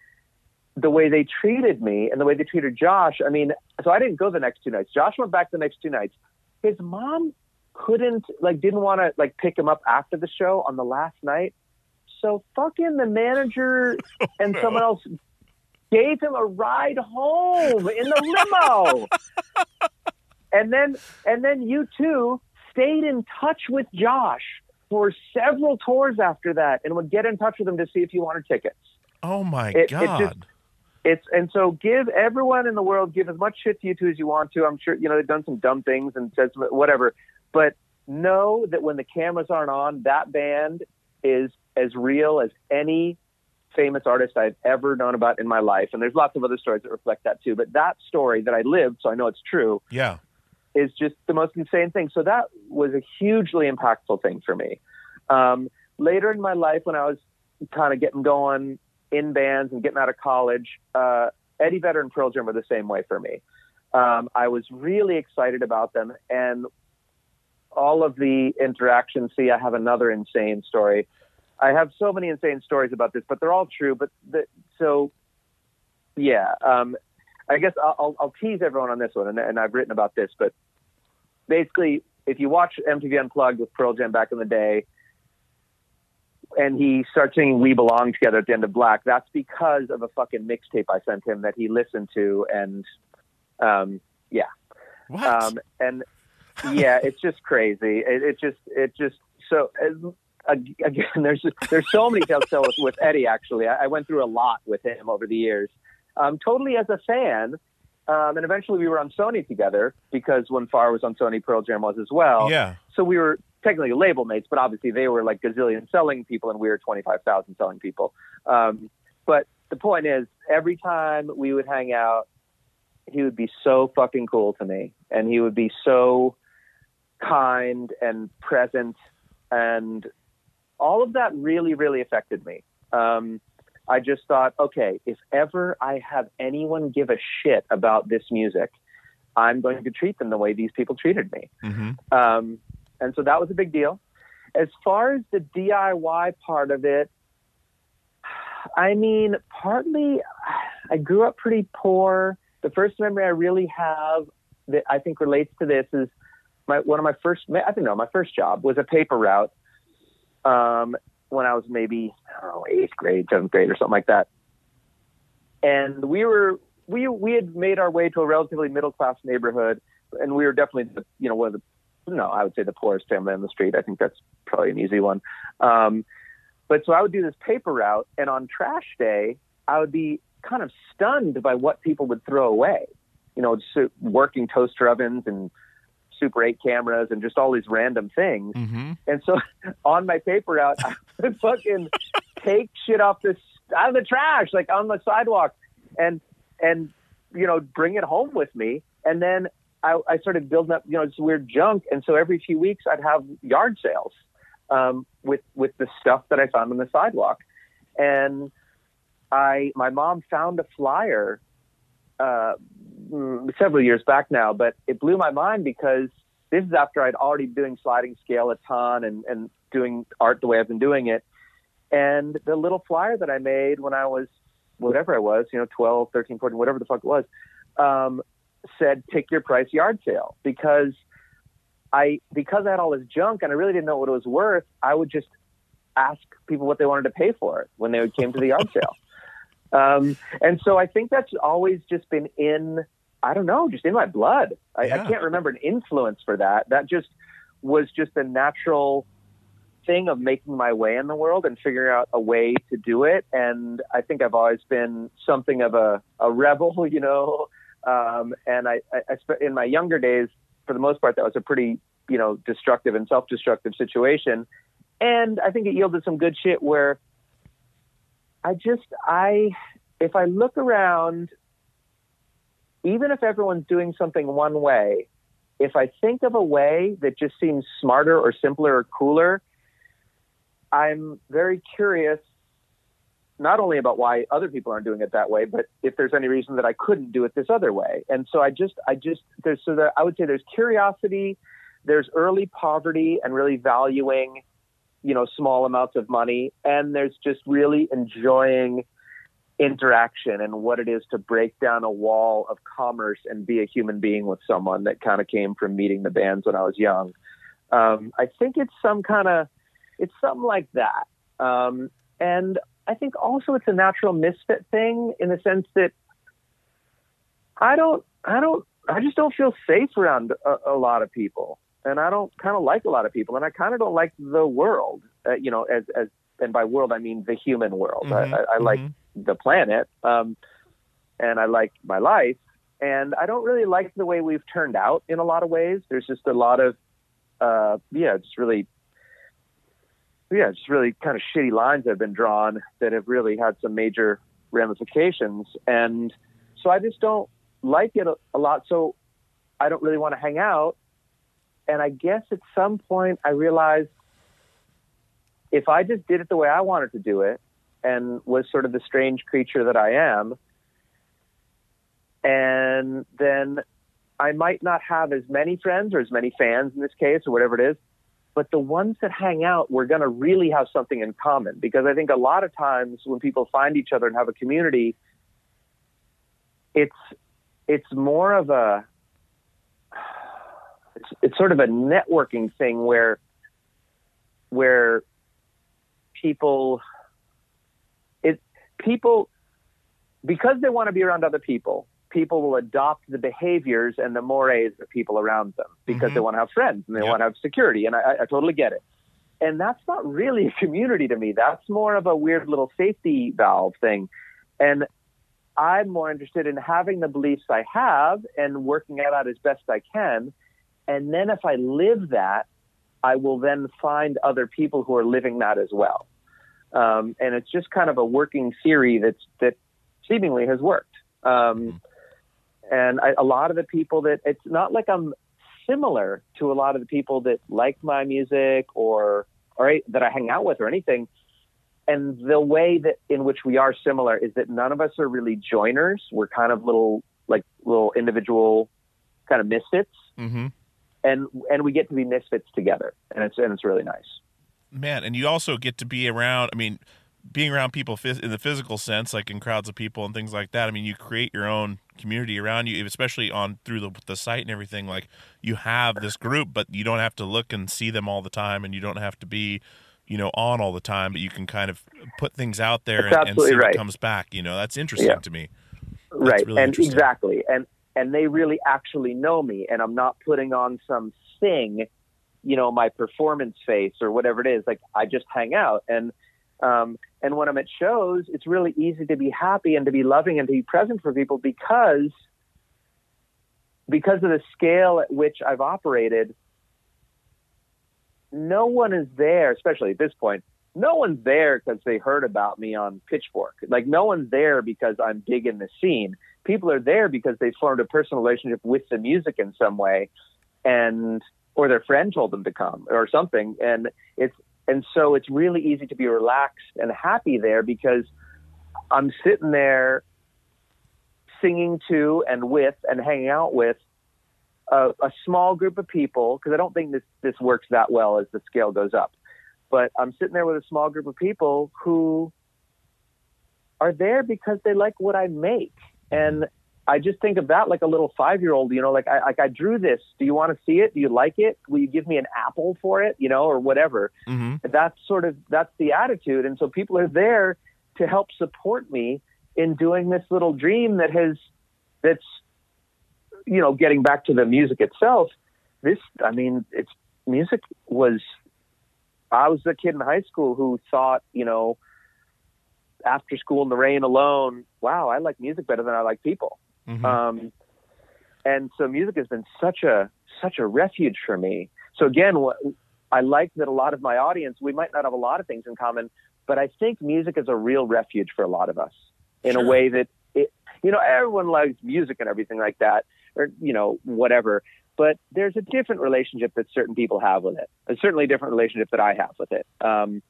the way they treated me and the way they treated Josh. I mean so I didn't go the next two nights. Josh went back the next two nights. His mom couldn't like didn't want to like pick him up after the show on the last night so fucking the manager and someone else gave him a ride home in the limo. and then and then you two stayed in touch with Josh for several tours after that and would get in touch with him to see if you wanted tickets. Oh my It- it god. just- It's and so give everyone in the world give as much shit to U2 as you want to. I'm sure you know they've done some dumb things and said some, whatever, but know that when the cameras aren't on, that band is as real as any famous artist I've ever known about in my life. And there's lots of other stories that reflect that too. But that story that I lived, so I know it's true, yeah. is just the most insane thing. So that was a hugely impactful thing for me. Um, later in my life, when I was kind of getting going in bands and getting out of college, uh, Eddie Vedder and Pearl Jam were the same way for me. Um, I was really excited about them, and all of the interactions. See, I have another insane story. I have so many insane stories about this, but they're all true. But the, so, yeah, um, I guess I'll, I'll, I'll tease everyone on this one, and, and I've written about this, but basically, if you watch MTV Unplugged with Pearl Jam back in the day, and he starts singing "We Belong Together" at the end of Black, that's because of a fucking mixtape I sent him that he listened to, and um, yeah, What? um, and yeah, it's just crazy. It, it just, it just so. uh, Again, there's there's so many tales to tell with, with Eddie. Actually, I, I went through a lot with him over the years. Um, totally as a fan, um, and eventually we were on Sony together because when Far was on Sony, Pearl Jam was as well. yeah. So we were technically label mates, but obviously they were like gazillion selling people, and we were twenty five thousand selling people. Um, but the point is, every time we would hang out, he would be so fucking cool to me, and he would be so kind and present, and all of that really, really affected me. Um, I just thought, okay, if ever I have anyone give a shit about this music, I'm going to treat them the way these people treated me. hmm Um, and so that was a big deal. As far as the DIY part of it, I mean, partly I grew up pretty poor. The first memory I really have that I think relates to this is my one of my first I think no, my first job was a paper route um, when I was maybe I don't know eighth grade, seventh grade, or something like that. And we were we we had made our way to a relatively middle class neighborhood, and we were definitely the, you know one of the no, I would say the poorest family on the street. I think that's probably an easy one. Um, but so I would do this paper route, and on trash day, I would be kind of stunned by what people would throw away. You know, just working toaster ovens and Super 8 cameras and just all these random things. hmm And so on my paper route, I would fucking take shit off this out of the trash, like on the sidewalk, and and you know bring it home with me. And then I, I started building up, you know, this weird junk. And so every few weeks, I'd have yard sales um, with with the stuff that I found on the sidewalk. And I, my mom found a flyer uh, several years back now, but it blew my mind because this is after I'd already been doing sliding scale a ton and, and doing art the way I've been doing it. And the little flyer that I made when I was whatever I was, you know, 12, 13, 14, whatever the fuck it was, um, said pick your price yard sale because I because I had all this junk and I really didn't know what it was worth, I would just ask people what they wanted to pay for it when they came to the yard sale. Um, and so I think that's always just been in, I don't know, just in my blood. I, Yeah. I can't remember an influence for that. That just was just a natural thing of making my way in the world and figuring out a way to do it. And I think I've always been something of a, a rebel, you know. Um, and I, I, I spe- in my younger days, for the most part, that was a pretty, you know, destructive and self-destructive situation. and I think it yielded some good shit where I just I if I look around, even if everyone's doing something one way, if I think of a way that just seems smarter or simpler or cooler, I'm very curious not only about why other people aren't doing it that way, but if there's any reason that I couldn't do it this other way. And so I just, I just, there's, so there, I would say there's curiosity, there's early poverty and really valuing, you know, small amounts of money. And there's just really enjoying interaction and what it is to break down a wall of commerce and be a human being with someone that kind of came from meeting the bands when I was young. Um, I think it's some kind of, it's something like that. Um, and I think also it's a natural misfit thing in the sense that I don't, I don't, I just don't feel safe around a, a lot of people, and I don't kind of like a lot of people, and I kind of don't like the world, uh, you know, as as and by world I mean the human world. Mhm, I, I, I like mhm. The planet, um, and I like my life, and I don't really like the way we've turned out in a lot of ways. There's just a lot of, uh, yeah, just really yeah, just really kind of shitty lines that have been drawn that have really had some major ramifications. And so I just don't like it a, a lot. So I don't really want to hang out. And I guess at some point I realized if I just did it the way I wanted to do it and was sort of the strange creature that I am, and then I might not have as many friends or as many fans in this case or whatever it is, but the ones that hang out, we're going to really have something in common. Because I think a lot of times when people find each other and have a community, it's it's more of a it's, it's sort of a networking thing where where people people because they want to be around other people people will adopt the behaviors and the mores of people around them because Mhm. they want to have friends and they Yep. want to have security. And I, I- I totally get it. And that's not really a community to me. That's more of a weird little safety valve thing. And i'm more interested in having the beliefs i have and working it out as best i can. And then if i live that i will then find other people who are living that as well um, and it's just kind of a working theory that's that seemingly has worked um, and I, a lot of the people that it's not like I'm similar to a lot of the people that like my music or or that I hang out with or anything. And the way that in which we are similar is that none of us are really joiners. We're kind of little like little individual kind of misfits, Mm-hmm. and and we get to be misfits together, and it's and it's really nice. Man, and you also get to be around. I mean, being around people in the physical sense, like in crowds of people and things like that. I mean, you create your own community around you, especially on through the the site and everything. Like you have this group, but you don't have to look and see them all the time, and you don't have to be, you know, on all the time. But you can kind of put things out there and, and see absolutely what comes back. You know, that's interesting Yeah. to me. right really and exactly and and they really actually know me and i'm not putting on some thing you know my performance face or whatever it is like i just hang out and um and when i'm at shows it's really easy to be happy and to be loving and to be present for people because because of the scale at which i've operated no one is there especially at this point no one's there because they heard about me on Pitchfork. Like no one's there because I'm big in the scene. People are there because they formed a personal relationship with the music in some way, and or their friend told them to come or something. And it's and so it's really easy to be relaxed and happy there because I'm sitting there singing to and with and hanging out with a, a small group of people because I don't think this this works that well as the scale goes up but I'm sitting there with a small group of people who are there because they like what I make. And I just think of that like a little five year old, you know, like I, like I drew this. Do you want to see it? Do you like it? Will you give me an apple for it? You know, or whatever. Mm-hmm. That's sort of, that's the attitude. And so people are there to help support me in doing this little dream that has, that's, you know, getting back to the music itself. This, I mean, it's music was I was a kid in high school who thought, you know, after school in the rain alone, wow, I like music better than I like people. Mm-hmm. Um, and so music has been such a such a refuge for me. So again, what I like that a lot of my audience, we might not have a lot of things in common, but I think music is a real refuge for a lot of us in a way that it, you know, everyone loves music and everything like that, or, you know, whatever. But there's a different relationship that certain people have with it. A certainly a different relationship that I have with it. Um,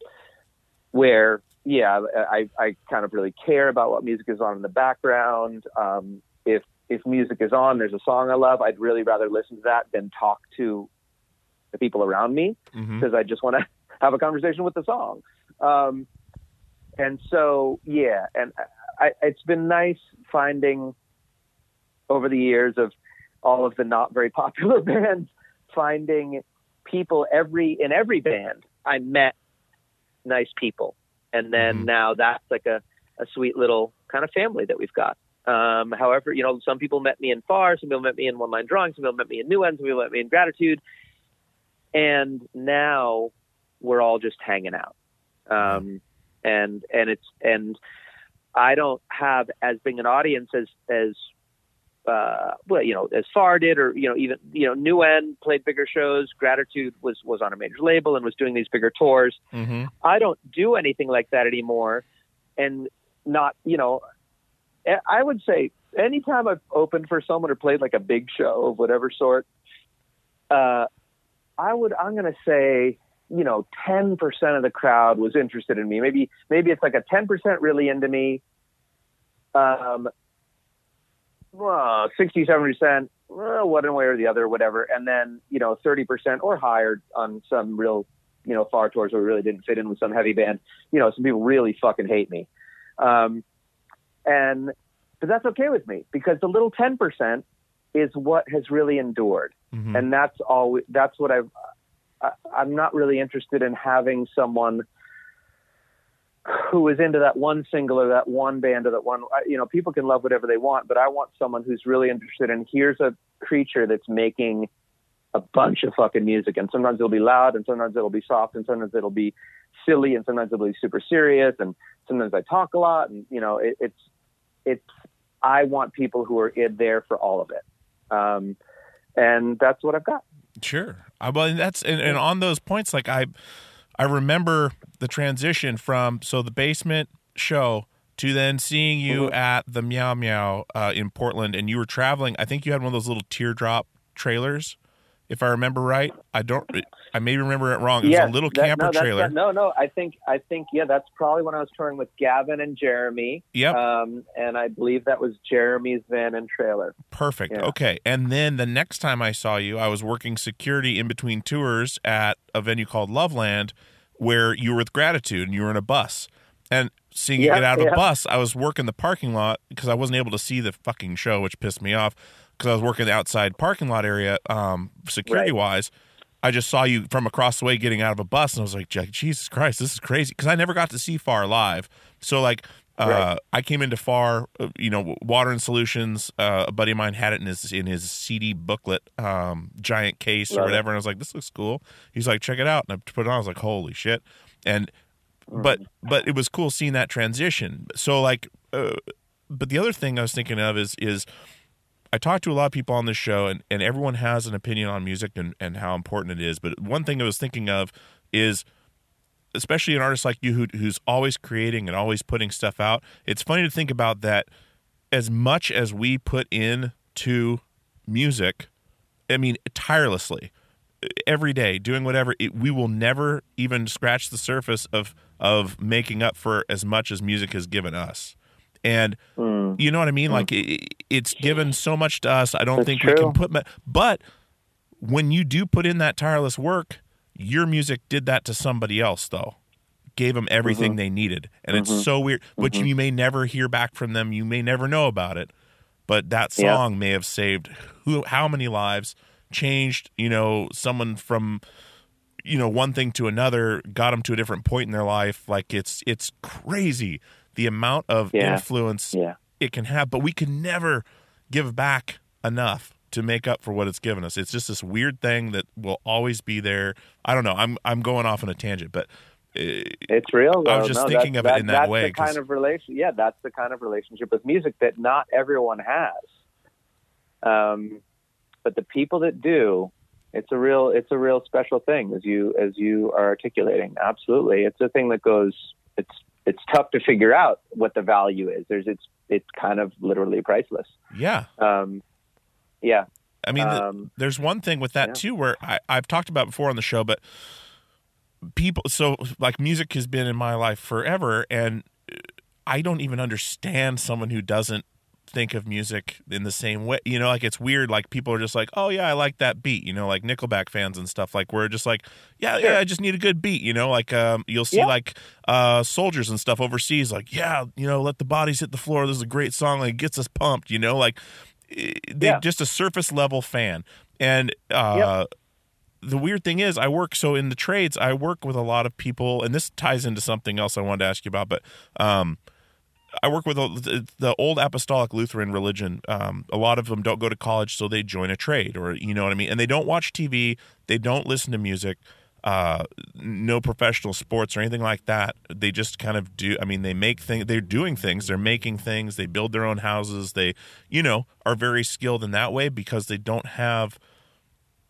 where, yeah, I, I kind of really care about what music is on in the background. Um, if, if music is on, there's a song I love, I'd really rather listen to that than talk to the people around me because I just want to have a conversation with the song. Um, and so, yeah, and I, it's been nice finding over the years of all of the not very popular bands, finding people every in every band I met nice people, and then Mhm. now that's like a, a sweet little kind of family that we've got. Um, however, you know, some people met me in Far, some people met me in One Line Drawing, some people met me in New End, some people met me in Gratitude, and now we're all just hanging out. Um, and and it's and I don't have as big an audience as as uh, well, you know, as Far did, or you know, even you know, New End played bigger shows. Gratitude was was on a major label and was doing these bigger tours. Mhm. I don't do anything like that anymore, and not you know, I- would say anytime I've opened for someone or played like a big show of whatever sort, uh, I would I'm to say you know 10% of the crowd was interested in me. Maybe maybe it's like a 10% really into me. Um, well, 60, 70%, well, one way or the other, whatever. And then, you know, 30% or higher on some real, you know, far tours where we really didn't fit in with some heavy band. You know, some people really fucking hate me. Um, and, but that's okay with me because the little 10% is what has really endured. Mhm. And that's all, that's what I've, I, I'm not really interested in having someone who is into that one single or that one band or that one, you know, people can love whatever they want, but I want someone who's really interested in here's a creature that's making a bunch of fucking music. And sometimes it'll be loud and sometimes it'll be soft and sometimes it'll be silly and sometimes it'll be super serious. And sometimes I talk a lot and, you know, it, it's, it's, I want people who are in there for all of it. Um, and that's what I've got. Sure. I, well, and that's and, and on those points, like I, I remember the transition from so the basement show to then seeing you Mm-hmm. at the Meow Meow uh, in Portland, and you were traveling. I think you had one of those little teardrop trailers, if I remember right. I don't. I may remember it wrong. It was a little that- camper no, trailer. that- no, no, I think I think yeah, that's probably when I was touring with Gavin and Jeremy. Yep. Um, and I believe that was Jeremy's van and trailer. Perfect. Yeah. Okay. And then the next time I saw you, I was working security in between tours at a venue called Loveland where you were with Gratitude and you were in a bus. And seeing you get out of a yeah. bus, I was working the parking lot because I wasn't able to see the fucking show, which pissed me off because I was working the outside parking lot area um, security wise. I just saw you from across the way getting out of a bus, and I was like, Jesus Christ, this is crazy. Because I never got to see Far live. So, like, uh, Right. I came into Far, uh, you know, Water and Solutions. Uh, a buddy of mine had it in his in his CD booklet, um, giant case or Love it. whatever, and I was like, "This looks cool." He's like, "Check it out," and I put it on. I was like, "Holy shit!" And but but it was cool seeing that transition. So like, uh, but the other thing I was thinking of is is I talk to a lot of people on this show, and, and everyone has an opinion on music and, and how important it is. But one thing I was thinking of is, especially an artist like you who, who's always creating and always putting stuff out. It's funny to think about that. As much as we put in to music, I mean, tirelessly, every day, doing whatever, it, we will never even scratch the surface of of making up for as much as music has given us. And hmm. you know what I mean? Hmm. Like it, it's given so much to us. I don't That's think we can put. But when you do put in that tireless work, your music did that to somebody else, though. Gave them everything Mm-hmm. they needed, and it's mm-hmm. so weird. But mm-hmm. you may never hear back from them. You may never know about it. But that Yeah. song may have saved who, how many lives, changed you know someone from you know one thing to another, got them to a different point in their life. Like it's it's crazy the amount of Yeah. influence Yeah. it can have, but we can never give back enough to make up for what it's given us. It's just this weird thing that will always be there. I don't know. I'm I'm going off on a tangent, but uh, It's real. I was just No, thinking of it in that that's way, The kind of relation, yeah, that's the kind of relationship with music that not everyone has. Um, but the people that do, it's a real it's a real special thing as you as you are articulating. Absolutely, it's a thing that goes. It's it's tough to figure out what the value is. There's it's it's kind of literally priceless. Yeah. Um, yeah, I mean, the- Um, there's one thing with that yeah. too, where I, I've talked about before on the show, but people, so like music has been in my life forever, and I don't even understand someone who doesn't think of music in the same way. You know, like it's weird. Like people are just like, oh yeah, I like that beat. You know, like Nickelback fans and stuff. Like we're just like, yeah, yeah, I just need a good beat. You know, like um, you'll see Yeah. like uh, soldiers and stuff overseas. Like, yeah, you know, let the bodies hit the floor. This is a great song. Like it gets us pumped. You know, like they Yeah. just a surface level fan. And uh, the weird thing is, I work so in the trades. I work with a lot of people, and this ties into something else I wanted to ask you about. But um, I work with the, old apostolic Lutheran religion. Um, a lot of them don't go to college, so they join a trade, or you know what I mean. And they don't watch TV. They don't listen to music. Uh, no professional sports or anything like that. They just kind of do. I mean, they make things. They're doing things. They're making things. They build their own houses. They, you know, are very skilled in that way because they don't have.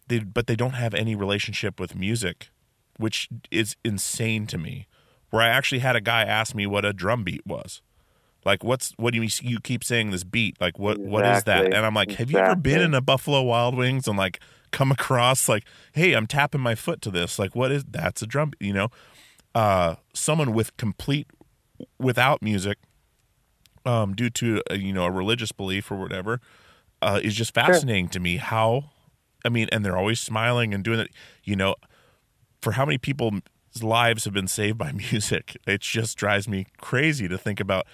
They, but they don't have any relationship with music, which is insane to me. Where I actually had a guy ask me what a drum beat was. Like what's what do you you keep saying this beat? Like what what is that? And I'm like, have you ever been in a Buffalo Wild Wings and like come across like, hey, I'm tapping my foot to this. Like what is that's a drum? You know, uh, someone with complete without music, um, due to uh, you know a religious belief or whatever, uh, is just fascinating to me. How, I mean, and they're always smiling and doing it. You know, for how many people's lives have been saved by music, it just drives me crazy to think about.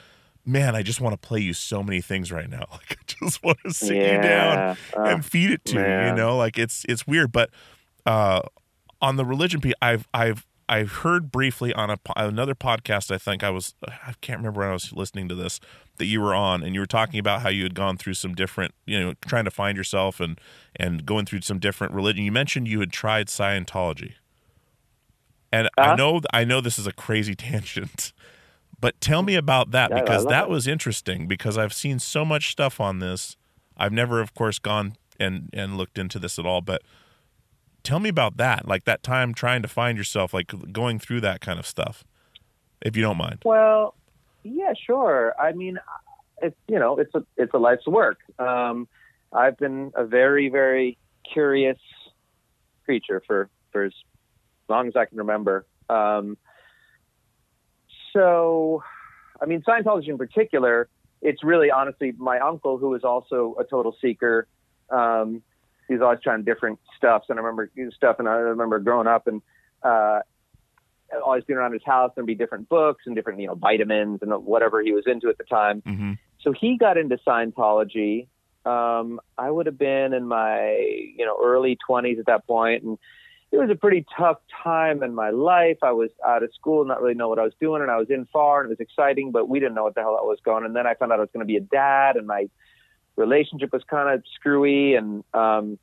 Man, I just want to play you so many things right now. Like I just want to sit you down Yeah. Oh, and feed it to you. You know, like it's it's weird. But uh, on the religion piece, I've I've I've heard briefly on a another podcast. I think I was I can't remember when I was listening to this that you were on, and you were talking about how you had gone through some different, you know, trying to find yourself and and going through some different religion. You mentioned you had tried Scientology, and I Uh-huh. know I know this is a crazy tangent. But tell me about that Yeah, because that it. was interesting because I've seen so much stuff on this. I've never, of course, gone and and looked into this at all. But tell me about that, like that time trying to find yourself, like going through that kind of stuff, if you don't mind. Well, yeah, sure. I mean, it's you know, it's a it's a life's work. Um, I've been a very very curious creature for for as long as I can remember. Um, so, I mean, Scientology in particular, it's really honestly my uncle who was also a total seeker. Um, he's always trying different stuff, and I remember stuff, and I remember growing up and. Uh, always being around his house. There'd be different books and different, you know, vitamins and whatever he was into at the time. hmm So he got into Scientology. Um, I would have been in my, you know, early 20s at that point, and it was a pretty tough time in my life. I was out of school, not really know what I was doing, and I was in far, and it was exciting, but we didn't know what the hell I was going. And then I found out I was going to be a dad, and my relationship was kind of screwy, and um,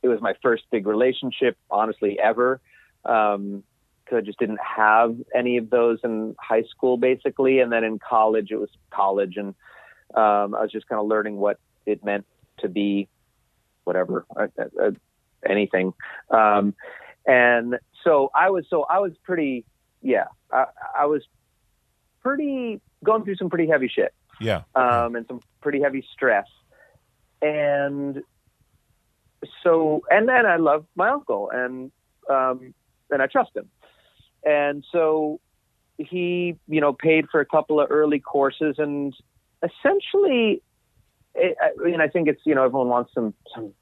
it was my first big relationship, honestly, ever. Um, because I just didn't have any of those in high school, basically. And then in college, it was college, and um, I was just kind of learning what it meant to be whatever, uh, uh, anything. Um, and so I was, so I was pretty, yeah, I, I was pretty going through some pretty heavy shit Yeah. um, and some pretty heavy stress. And so, and then I love my uncle, and um, and I trust him. And so he, you know, paid for a couple of early courses, and essentially, it, I mean, I think it's you know everyone wants some some.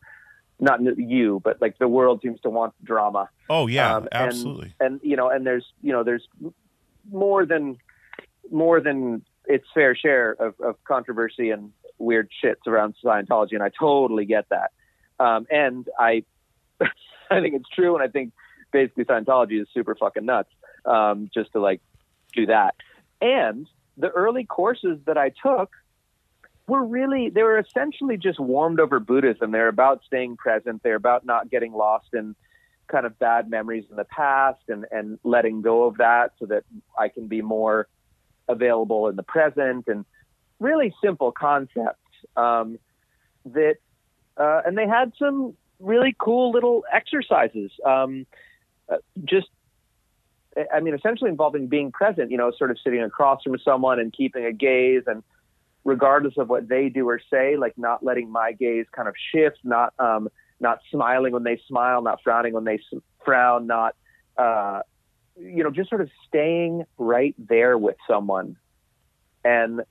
Not you, but like the world seems to want drama Oh yeah, um, and- absolutely. and you know and there's you know there's more than more than its fair share of, of controversy and weird shits around Scientology, and I totally get that. Um, and I I think it's true, and I think basically Scientology is super fucking nuts. Um, just to like do that, and the early courses that I took were really they were essentially just warmed over Buddhism. They're about staying present. They're about not getting lost in kind of bad memories in the past and and letting go of that so that I can be more available in the present and really simple concepts um, that uh, and they had some really cool little exercises. Um, uh, just, I mean, essentially involving being present. You know, sort of sitting across from someone and keeping a gaze, and regardless of what they do or say, like not letting my gaze kind of shift, not um, not smiling when they smile, not frowning when they frown, not uh, you know, just sort of staying right there with someone, and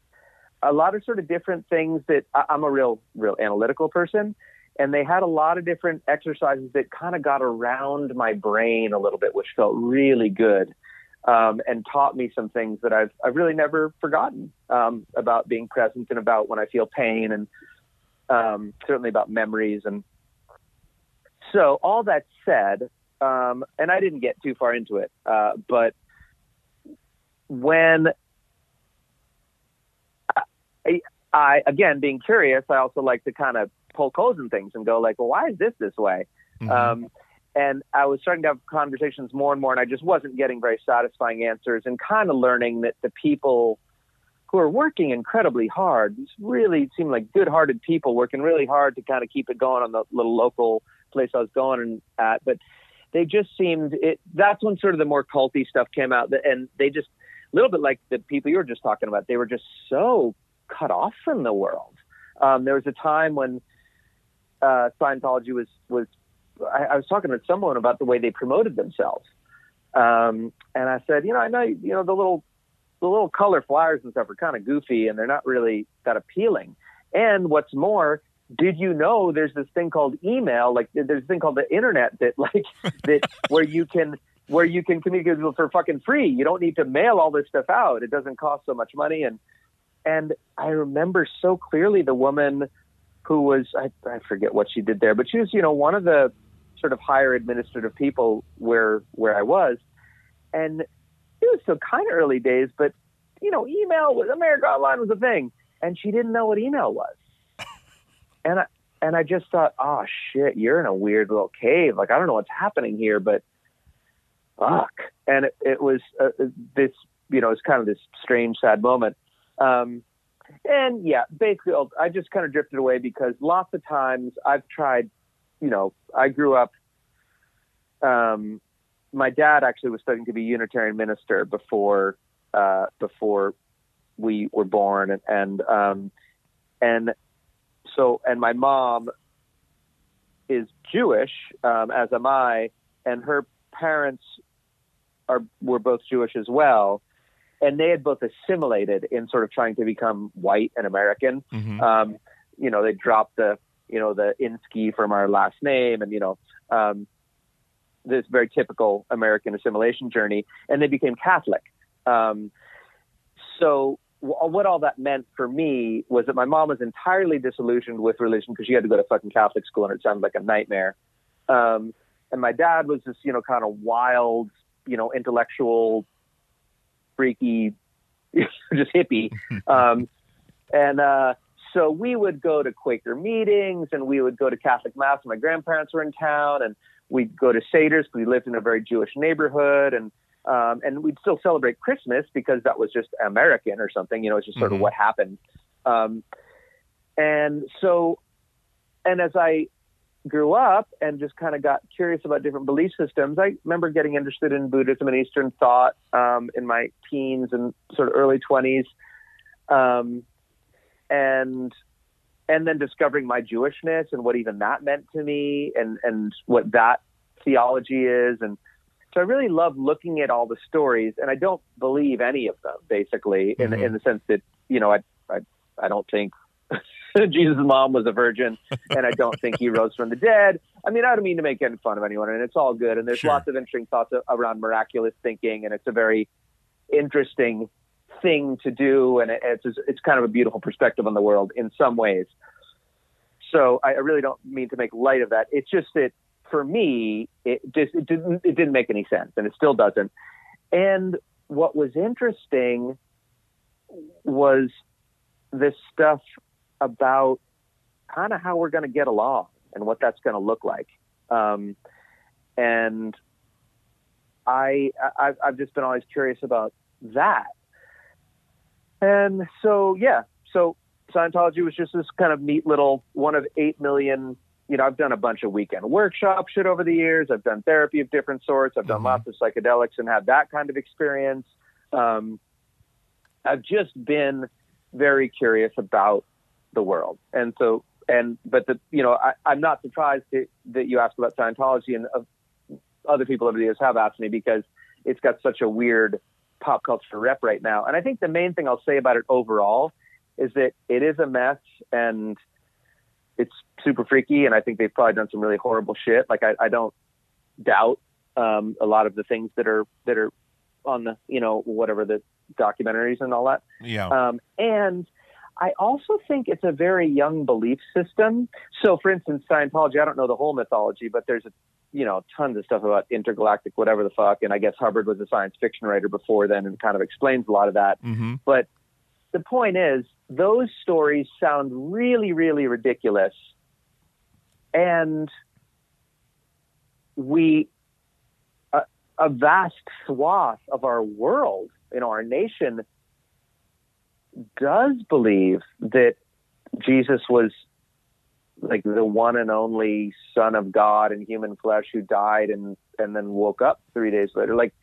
a lot of sort of different things that I, I'm a real, real analytical person, and they had a lot of different exercises that kind of got around my brain a little bit, which felt really good. Um, and taught me some things that I've I've really never forgotten um, about being present and about when I feel pain and um, certainly about memories and so all that said, um, and I didn't get too far into it, uh, but when I, I, again, being curious, I also like to kind of poke holes in things and go like, well, why is this this way? Um, and I was starting to have conversations more and more, and I just wasn't getting very satisfying answers, and kind of learning that the people who are working incredibly hard, really seem like good-hearted people working really hard to kind of keep it going on the little local place I was going at, but they just seemed it. That's when sort of the more culty stuff came out, and they just a little bit like the people you were just talking about. They were just so cut off from the world. Um, there was a time when uh, Scientology was was. I, I was talking to someone about the way they promoted themselves, um, and I said, you know, I know, you know, the little the little color flyers and stuff are kind of goofy, and they're not really that appealing. And what's more, did you know there's this thing called email? Like there's a thing called the internet that like that where you can where you can communicate with people for fucking free. You don't need to mail all this stuff out. It doesn't cost so much money. And and I remember so clearly the woman who was I, I forget what she did there, but she was you know one of the sort of higher administrative people where where I was, and it was still kind of early days, but you know email was America Online was a thing, and she didn't know what email was and I and I just thought, oh shit, you're in a weird little cave. Like I don't know what's happening here, but fuck. And it, it was uh, this, you know, it's kind of this strange, sad moment. Um, and yeah, basically, I just kind of drifted away because lots of times I've tried. You know, I grew up. Um, my dad actually was studying to be a Unitarian minister before uh, before we were born, and and um, and so and my mom is Jewish, um, as am I, and her parents are were both Jewish as well, and they had both assimilated in sort of trying to become white and American. Mhm. Um, you know, they dropped the you know the Insky from our last name, and you know. Um, this very typical American assimilation journey, and they became Catholic. Um, so what all that meant for me was that my mom was entirely disillusioned with religion because she had to go to fucking Catholic school and it sounded like a nightmare. Um, and my dad was this, you know, kind of wild, you know, intellectual, freaky, just hippie. Um, and uh, so we would go to Quaker meetings and we would go to Catholic mass. My grandparents were in town and we'd go to Seder's because we lived in a very Jewish neighborhood and um, and we'd still celebrate Christmas because that was just American or something. You know, it's just sort of Mhm. what happened. Um, and so, and as I grew up and just kind of got curious about different belief systems, I remember getting interested in Buddhism and Eastern thought um, in my teens and sort of early twenties, um, and and then discovering my Jewishness and what even that meant to me and and what that theology is and so I really love looking at all the stories and I don't believe any of them basically in Mhm. in the sense that you know I I, I don't think Jesus' mom was a virgin and I don't think he rose from the dead. I mean I don't mean to make any fun of anyone and it's all good and there's Sure. lots of interesting thoughts around miraculous thinking and it's a very interesting thing to do and it- it's it's kind of a beautiful perspective on the world in some ways. So I really don't mean to make light of that. It's just that for me, it just it didn't it didn't make any sense, and it still doesn't. And what was interesting was this stuff about kind of how we're going to get along and what that's going to look like. Um, and I, I I've just been always curious about that. And so yeah, so Scientology was just this kind of neat little one of eight million you know, I've done a bunch of weekend workshop shit over the years. I've done therapy of different sorts. I've done Mhm. lots of psychedelics and had that kind of experience. Um, I've just been very curious about the world, and so and but the you know I, I'm not surprised that, that you asked about Scientology and uh, other people over the years have asked me because it's got such a weird pop culture rep right now. And I think the main thing I'll say about it overall is that it is a mess and it's super freaky. And I think they've probably done some really horrible shit. Like I, I don't doubt um, a lot of the things that are that are on the you know whatever the documentaries and all that. Yeah. Um, and I also think it's a very young belief system. So, for instance, Scientology, I don't know the whole mythology, but there's a you know tons of stuff about intergalactic whatever the fuck. And I guess Hubbard was a science fiction writer before then and kind of explains a lot of that. mm-hmm. But the point is, those stories sound really, really ridiculous. And we, a, a vast swath of our world, you know, our nation does believe that Jesus was like the one and only son of God in human flesh who died and, and then woke up three days later. Like,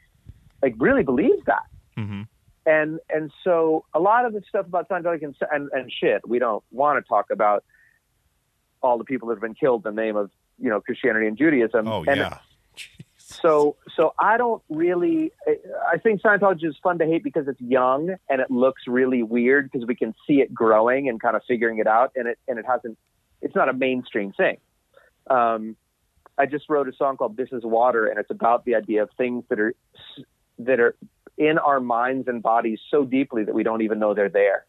like really believes that Mm-hmm. and and so a lot of the stuff about Scientology and, and, and shit, we don't want to talk about all the people that have been killed in the name of you know Christianity and Judaism. Oh and yeah. So so I don't really. I think Scientology is fun to hate because it's young and it looks really weird because we can see it growing and kind of figuring it out, and it and it hasn't. It's not a mainstream thing. Um, I just wrote a song called "This Is Water," and it's about the idea of things that are that are in our minds and bodies so deeply that we don't even know they're there.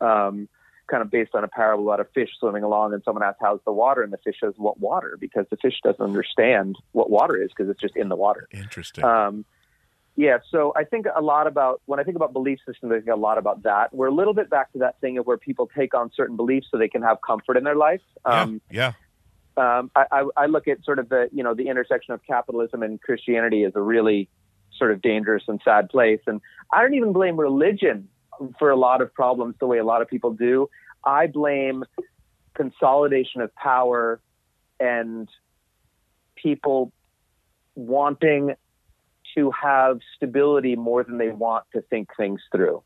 Um, kind of based on a parable about a fish swimming along, and someone asks, "How's the water?" and the fish says, "What water?" Because the fish doesn't understand what water is because it's just in the water. Interesting. Um, yeah, so I think a lot about when I think about belief systems, I think a lot about that. We're a little bit back to that thing of where people take on certain beliefs so they can have comfort in their life. Um, yeah. Yeah. um, I, I, I look at sort of the you know the intersection of capitalism and Christianity as a really sort of dangerous and sad place. And I don't even blame religion for a lot of problems the way a lot of people do. I blame consolidation of power and people wanting to have stability more than they want to think things through.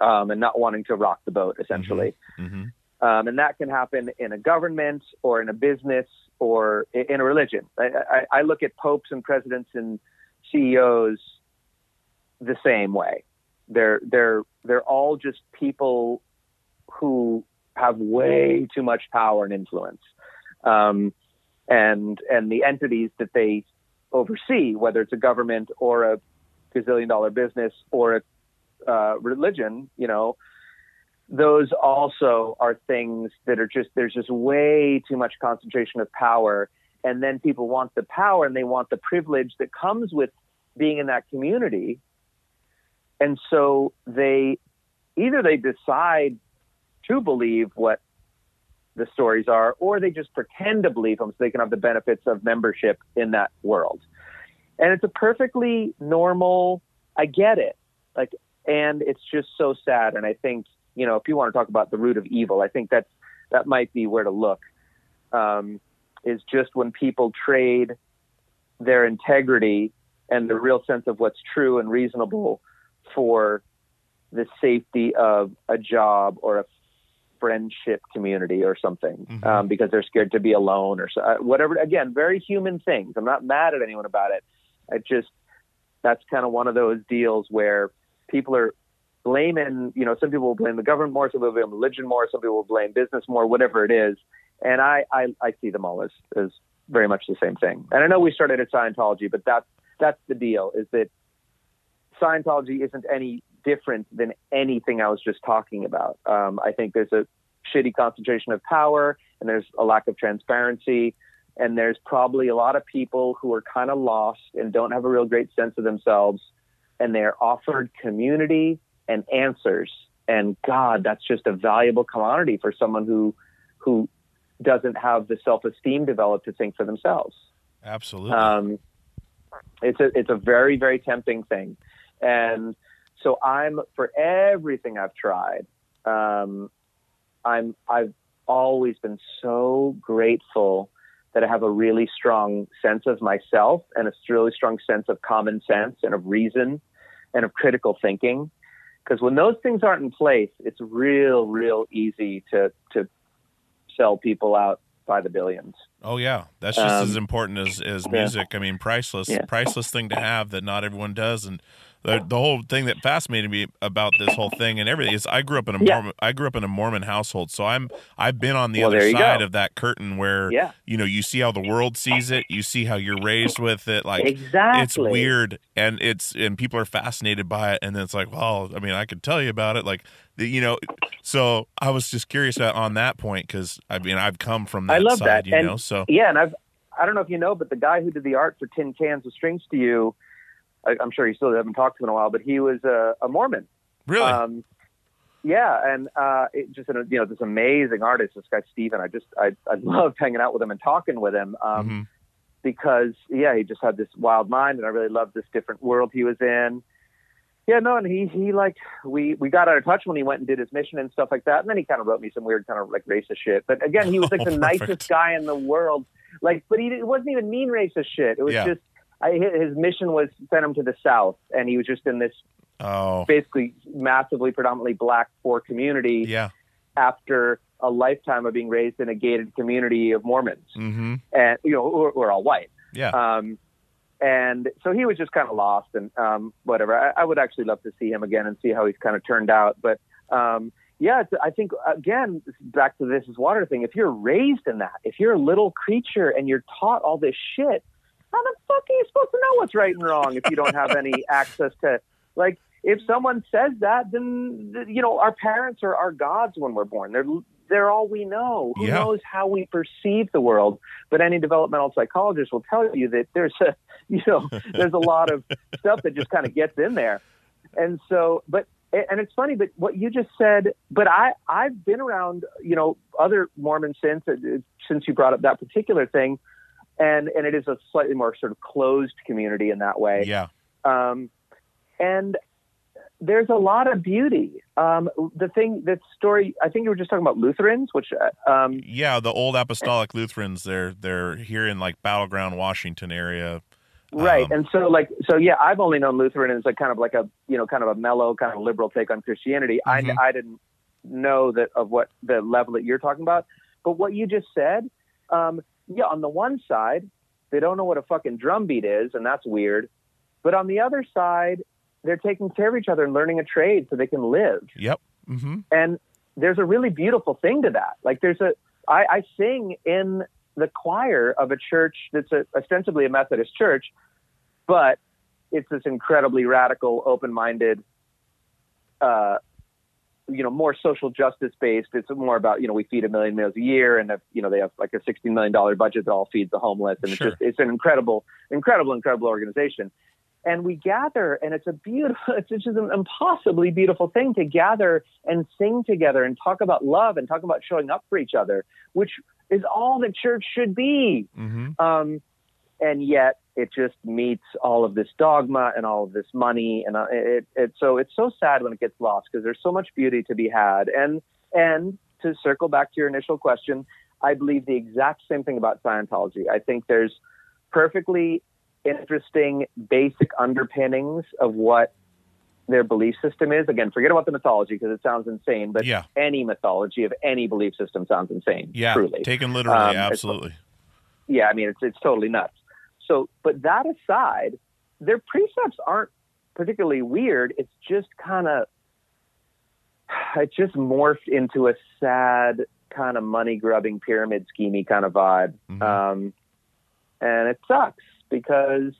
Um, and not wanting to rock the boat, essentially. Mm-hmm. Um, and that can happen in a government or in a business or in a religion. I, I, I look at popes and presidents and CEOs the same way. They're they're they're all just people who have way too much power and influence, um, and and the entities that they oversee, whether it's a government or a gazillion dollar business or a uh, religion, you know, those also are things that are just there's just way too much concentration of power. And then people want the power and they want the privilege that comes with being in that community. And so they either they decide to believe what the stories are or they just pretend to believe them so they can have the benefits of membership in that world. And it's a perfectly normal i get it. Like and it's just so sad. And i think you know if you want to talk about the root of evil i think that's that might be where to look um, is just when people trade their integrity and the real sense of what's true and reasonable for the safety of a job or a friendship community or something Mhm. um, because they're scared to be alone or so, uh, whatever again very human things i'm not mad at anyone about it i just that's kind of one of those deals where people are blaming, you know, some people will blame the government more, some people blame religion more, some people will blame business more, whatever it is. And I, I, I see them all as, as very much the same thing. And I know we started at Scientology, but that's, that's the deal is that Scientology isn't any different than anything I was just talking about. Um, I think there's a shitty concentration of power and there's a lack of transparency and there's probably a lot of people who are kind of lost and don't have a real great sense of themselves and they're offered community and answers and god that's just a valuable commodity for someone who who doesn't have the self-esteem developed to think for themselves Absolutely. um, it's a it's a very very tempting thing, and so I'm for everything I've tried. Um, I'm I've always been so grateful that I have a really strong sense of myself and a really strong sense of common sense and of reason and of critical thinking. Because when those things aren't in place, it's real, real easy to to sell people out by the billions. Oh yeah, that's just Um, as important as as yeah. music. I mean, priceless, Yeah. priceless thing to have that not everyone does. And the the whole thing that fascinated me about this whole thing and everything is I grew up in a Yeah. Mormon I grew up in a Mormon household, so I'm I've been on the Well, other side of that curtain where Yeah. you know you see how the world sees it, you see how you're raised with it, like exactly. it's weird and it's and people are fascinated by it and then it's like well i mean i could tell you about it like you know so i was just curious on that point because i mean i've come from that I love side that. you and know so yeah, and I've I don't know if you know, but the guy who did the art for Tin Cans of Strings to You, I, I'm sure you still haven't talked to him in a while, but he was a, a Mormon. really Um, yeah, and uh, it just you know this amazing artist, this guy Steven. I just I I loved hanging out with him and talking with him um, Mhm. because yeah, he just had this wild mind, and I really loved this different world he was in. Yeah, no, and he he like we we got out of touch when he went and did his mission and stuff like that, and then he kind of wrote me some weird kind of like racist shit. But again, he was like Oh, the perfect. nicest guy in the world. Like, but he it wasn't even mean racist shit. It was Yeah. just. I, his mission was send him to the south, and he was just in this oh. basically massively predominantly black poor community yeah. after a lifetime of being raised in a gated community of Mormons. Mm-hmm. And you know who are all white. Yeah. Um and so he was just kind of lost and um whatever. I, I would actually love to see him again and see how he's kind of turned out. But um yeah it's, I think again back to this is water thing. If you're raised in that if you're a little creature and you're taught all this shit how the fuck are you supposed to know what's right and wrong if you don't have any access to like if someone says that then you know our parents are our gods when we're born. They're they're all we know. Who Yeah. knows how we perceive the world? But any developmental psychologist will tell you that there's a you know there's a lot of stuff that just kind of gets in there. And so but and it's funny but what you just said but i i've been around you know other mormons since uh, since you brought up that particular thing and and it is a slightly more sort of closed community in that way yeah um, and there's a lot of beauty. Um, the thing, that story, I think you were just talking about Lutherans, which, uh, um, yeah the old apostolic lutherans they're they're here in like battleground washington area right. Um, and so, like, so yeah, I've only known Lutheran as like kind of like a, you know, kind of a mellow, kind of liberal take on Christianity. Mhm. I, I didn't know that of what the level that you're talking about. But what you just said, um, yeah, on the one side, they don't know what a fucking drum beat is, and that's weird. But on the other side, they're taking care of each other and learning a trade so they can live. yep mm-hmm and there's a really beautiful thing to that like there's a i, I sing in the choir of a church that's a, ostensibly a methodist church but it's this incredibly radical open-minded uh, you know more social justice based. It's more about you know we feed a million meals a year and if, you know they have like a 60 million dollar budget that all feeds the homeless and Sure. it's just it's an incredible incredible incredible organization. And we gather and it's a beautiful it's just an impossibly beautiful thing to gather and sing together and talk about love and talk about showing up for each other which is all that church should be. Mm-hmm. Um, and yet it just meets all of this dogma and all of this money. And it, it so it's so sad when it gets lost because there's so much beauty to be had. And and to circle back to your initial question i believe the exact same thing about scientology. I think there's perfectly interesting basic underpinnings of what their belief system is. Again forget about the mythology because it sounds insane but Yeah. any mythology of any belief system sounds insane yeah truly. taken literally Um, absolutely. yeah, I mean, it's it's totally nuts. So, but that aside, their precepts aren't particularly weird. It's just kind of, it just morphed into a sad kind of money grubbing pyramid schemey kind of vibe, Mhm. um, and it sucks because,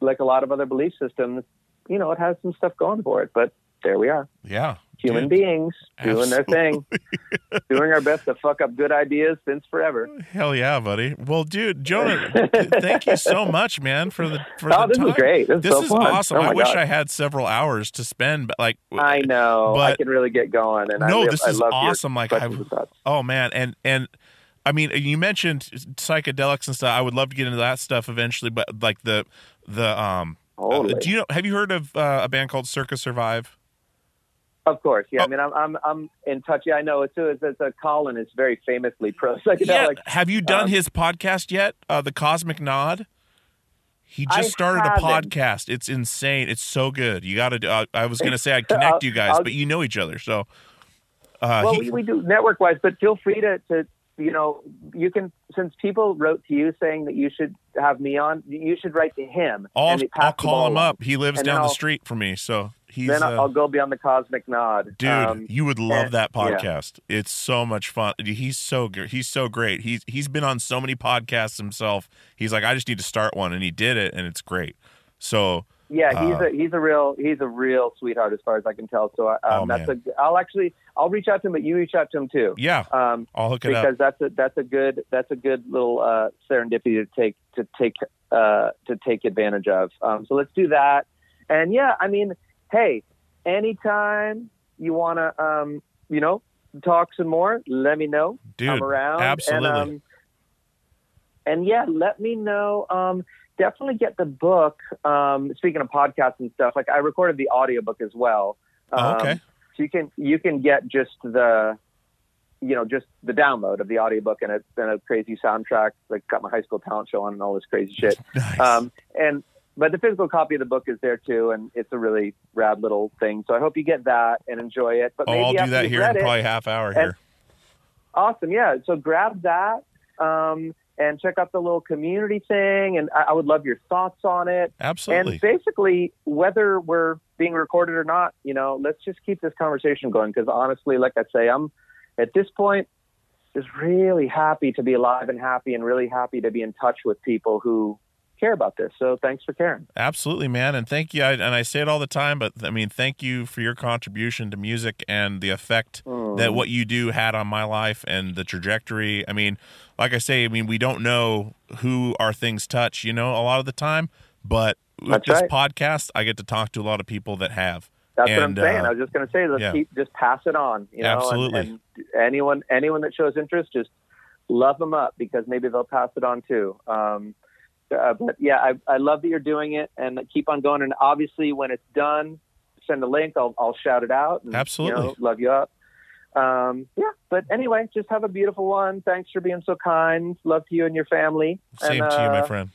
like a lot of other belief systems, you know, it has some stuff going for it. But there we are, yeah human dude. beings doing their thing, doing our best to fuck up good ideas since forever. Hell yeah, buddy. Well, dude, Jonah, thank you so much, man, for the for Oh, the this time. was great. This, This is so is awesome. Oh I wish God. I had several hours to spend, but like, I know. I can really get going, and no, live- this I is awesome. Like, I, questions and thoughts. oh man, and and I mean, you mentioned psychedelics and stuff. I would love to get into that stuff eventually, but like the the um, uh, do you know? Have you heard of uh, a band called Circa Survive? Of course, yeah. Oh. I mean, I'm I'm I'm in touch. Yeah, I know. It's it's, it's a Colin is very famously pro Yeah. Have you done um, his podcast yet? Uh, the Cosmic Nod. He just I started a haven't. podcast. It's insane. It's so good. You got to. Uh, I was going to say I'd connect I'll- you guys, I'll- but you know each other, so. Uh, well, he- we, we do network wise, but feel free to, to, you know, you can, since people wrote to you saying that you should have me on, you should write to him. I'll, and I'll call him up. He lives And down the street from me, so he's. Then uh, I'll go beyond the Cosmic Nod. Dude, Um, you would love and- that yeah. podcast. It's so much fun. He's so good. He's so great. He's he's been on so many podcasts himself. He's like, I just need to start one, and he did it, and it's great. So Yeah, he's Uh, a he's a real he's a real sweetheart as far as I can tell. So um, Oh, that's man. a I'll actually I'll reach out to him, but you reach out to him too. yeah, Um, I'll hook it because up. that's a that's a good that's a good little uh, serendipity to take to take uh, to take advantage of. Um, so let's do that. And yeah, I mean, hey, anytime you want to, um, you know, talk some more, let me know. Dude, I'm around. absolutely. And, um, and yeah, let me know. Um, definitely get the book. Um, speaking of podcasts and stuff, like I recorded the audiobook as well. Um, Oh, okay. So you can you can get just the you know just the download of the audiobook and a, and a crazy soundtrack like got my high school talent show on and all this crazy shit Nice. um, and but the physical copy of the book is there too and it's a really rad little thing so i hope you get that and enjoy it but oh, maybe I'll do that here in it, probably half hour here. awesome yeah so grab that um, and check out the little community thing and I, I would love your thoughts on it Absolutely. and basically, whether we're being recorded or not, you know, let's just keep this conversation going. Because honestly, like I say, I'm at this point just really happy to be alive and happy, and really happy to be in touch with people who care about this. So thanks for caring. Absolutely, man, and thank you. I, and I say it all the time, but I mean, thank you for your contribution to music and the effect Mm. that what you do had on my life and the trajectory. I mean, like I say, I mean, we don't know who our things touch, you know, a lot of the time, but with That's this right. podcast, I get to talk to a lot of people that have. That's And, what I'm saying. uh, I was just going to say, let's yeah. keep just pass it on. You know, and- Absolutely. And, anyone anyone that shows interest, just love them up because maybe they'll pass it on too. Um, uh, but yeah, I, I love that you're doing it and keep on going. And obviously, when it's done, send a link. I'll I'll shout it out. And, Absolutely. you know, love you up. Um, yeah, but anyway, just have a beautiful one. Thanks for being so kind. Love to you and your family. Same And, to you, my uh, friend.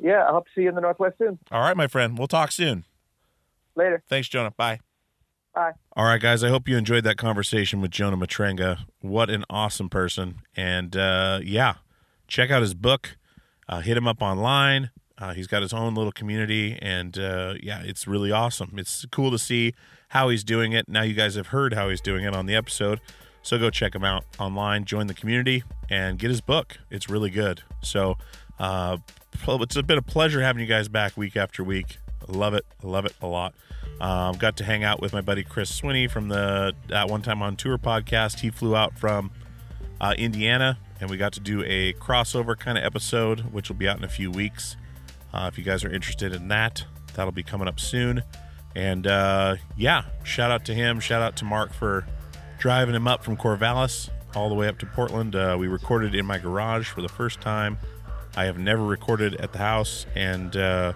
Yeah, I hope to see you in the Northwest soon. All right, my friend. We'll talk soon. Later. Thanks, Jonah. Bye. Bye. All right, guys. I hope you enjoyed that conversation with Jonah Matranga. What an awesome person. And uh, yeah, check out his book. Uh, hit him up online. Uh, he's got his own little community. And uh, yeah, it's really awesome. It's cool to see how he's doing it. Now you guys have heard how he's doing it on the episode. So go check him out online, join the community, and get his book. It's really good. So uh, it's a been a pleasure having you guys back week after week. Love it. Love it a lot. Um, got to hang out with my buddy Chris Swinney from the At One Time on Tour podcast. He flew out from uh, Indiana, and we got to do a crossover kind of episode, which will be out in a few weeks. Uh, if you guys are interested in that, that'll be coming up soon. And uh, yeah, shout out to him. Shout out to Mark for driving him up from Corvallis all the way up to Portland. Uh, we recorded in my garage for the first time. I have never recorded at the house, and uh,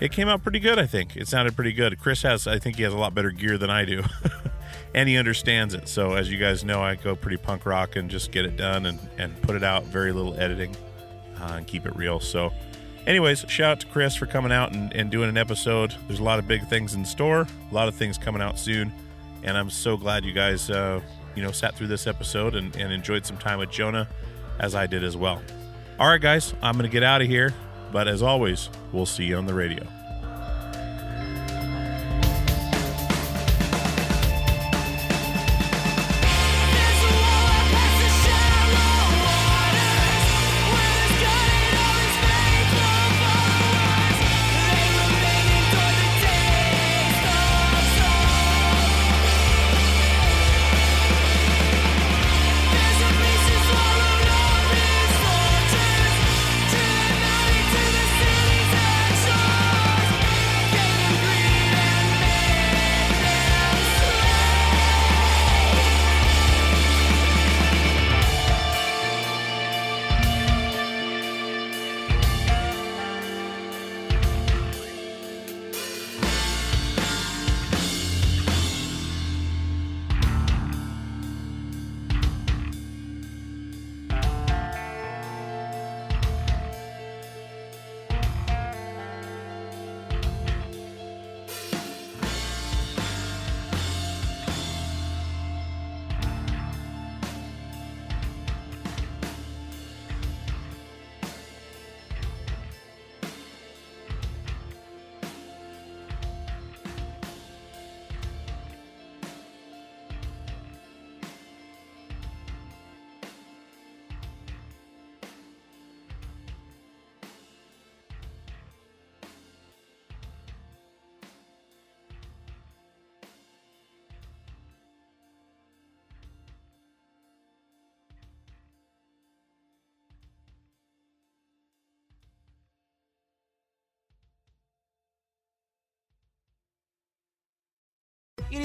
it came out pretty good. I think it sounded pretty good. Chris has, I think, he has a lot better gear than I do, and he understands it. So, as you guys know, I go pretty punk rock and just get it done and and put it out. Very little editing, uh, and keep it real. So, anyways, shout out to Chris for coming out and, and doing an episode. There's a lot of big things in store, a lot of things coming out soon, and I'm so glad you guys, uh, you know, sat through this episode and, and enjoyed some time with Jonah, as I did as well. All right, guys, I'm gonna get out of here, but as always, we'll see you on the radio.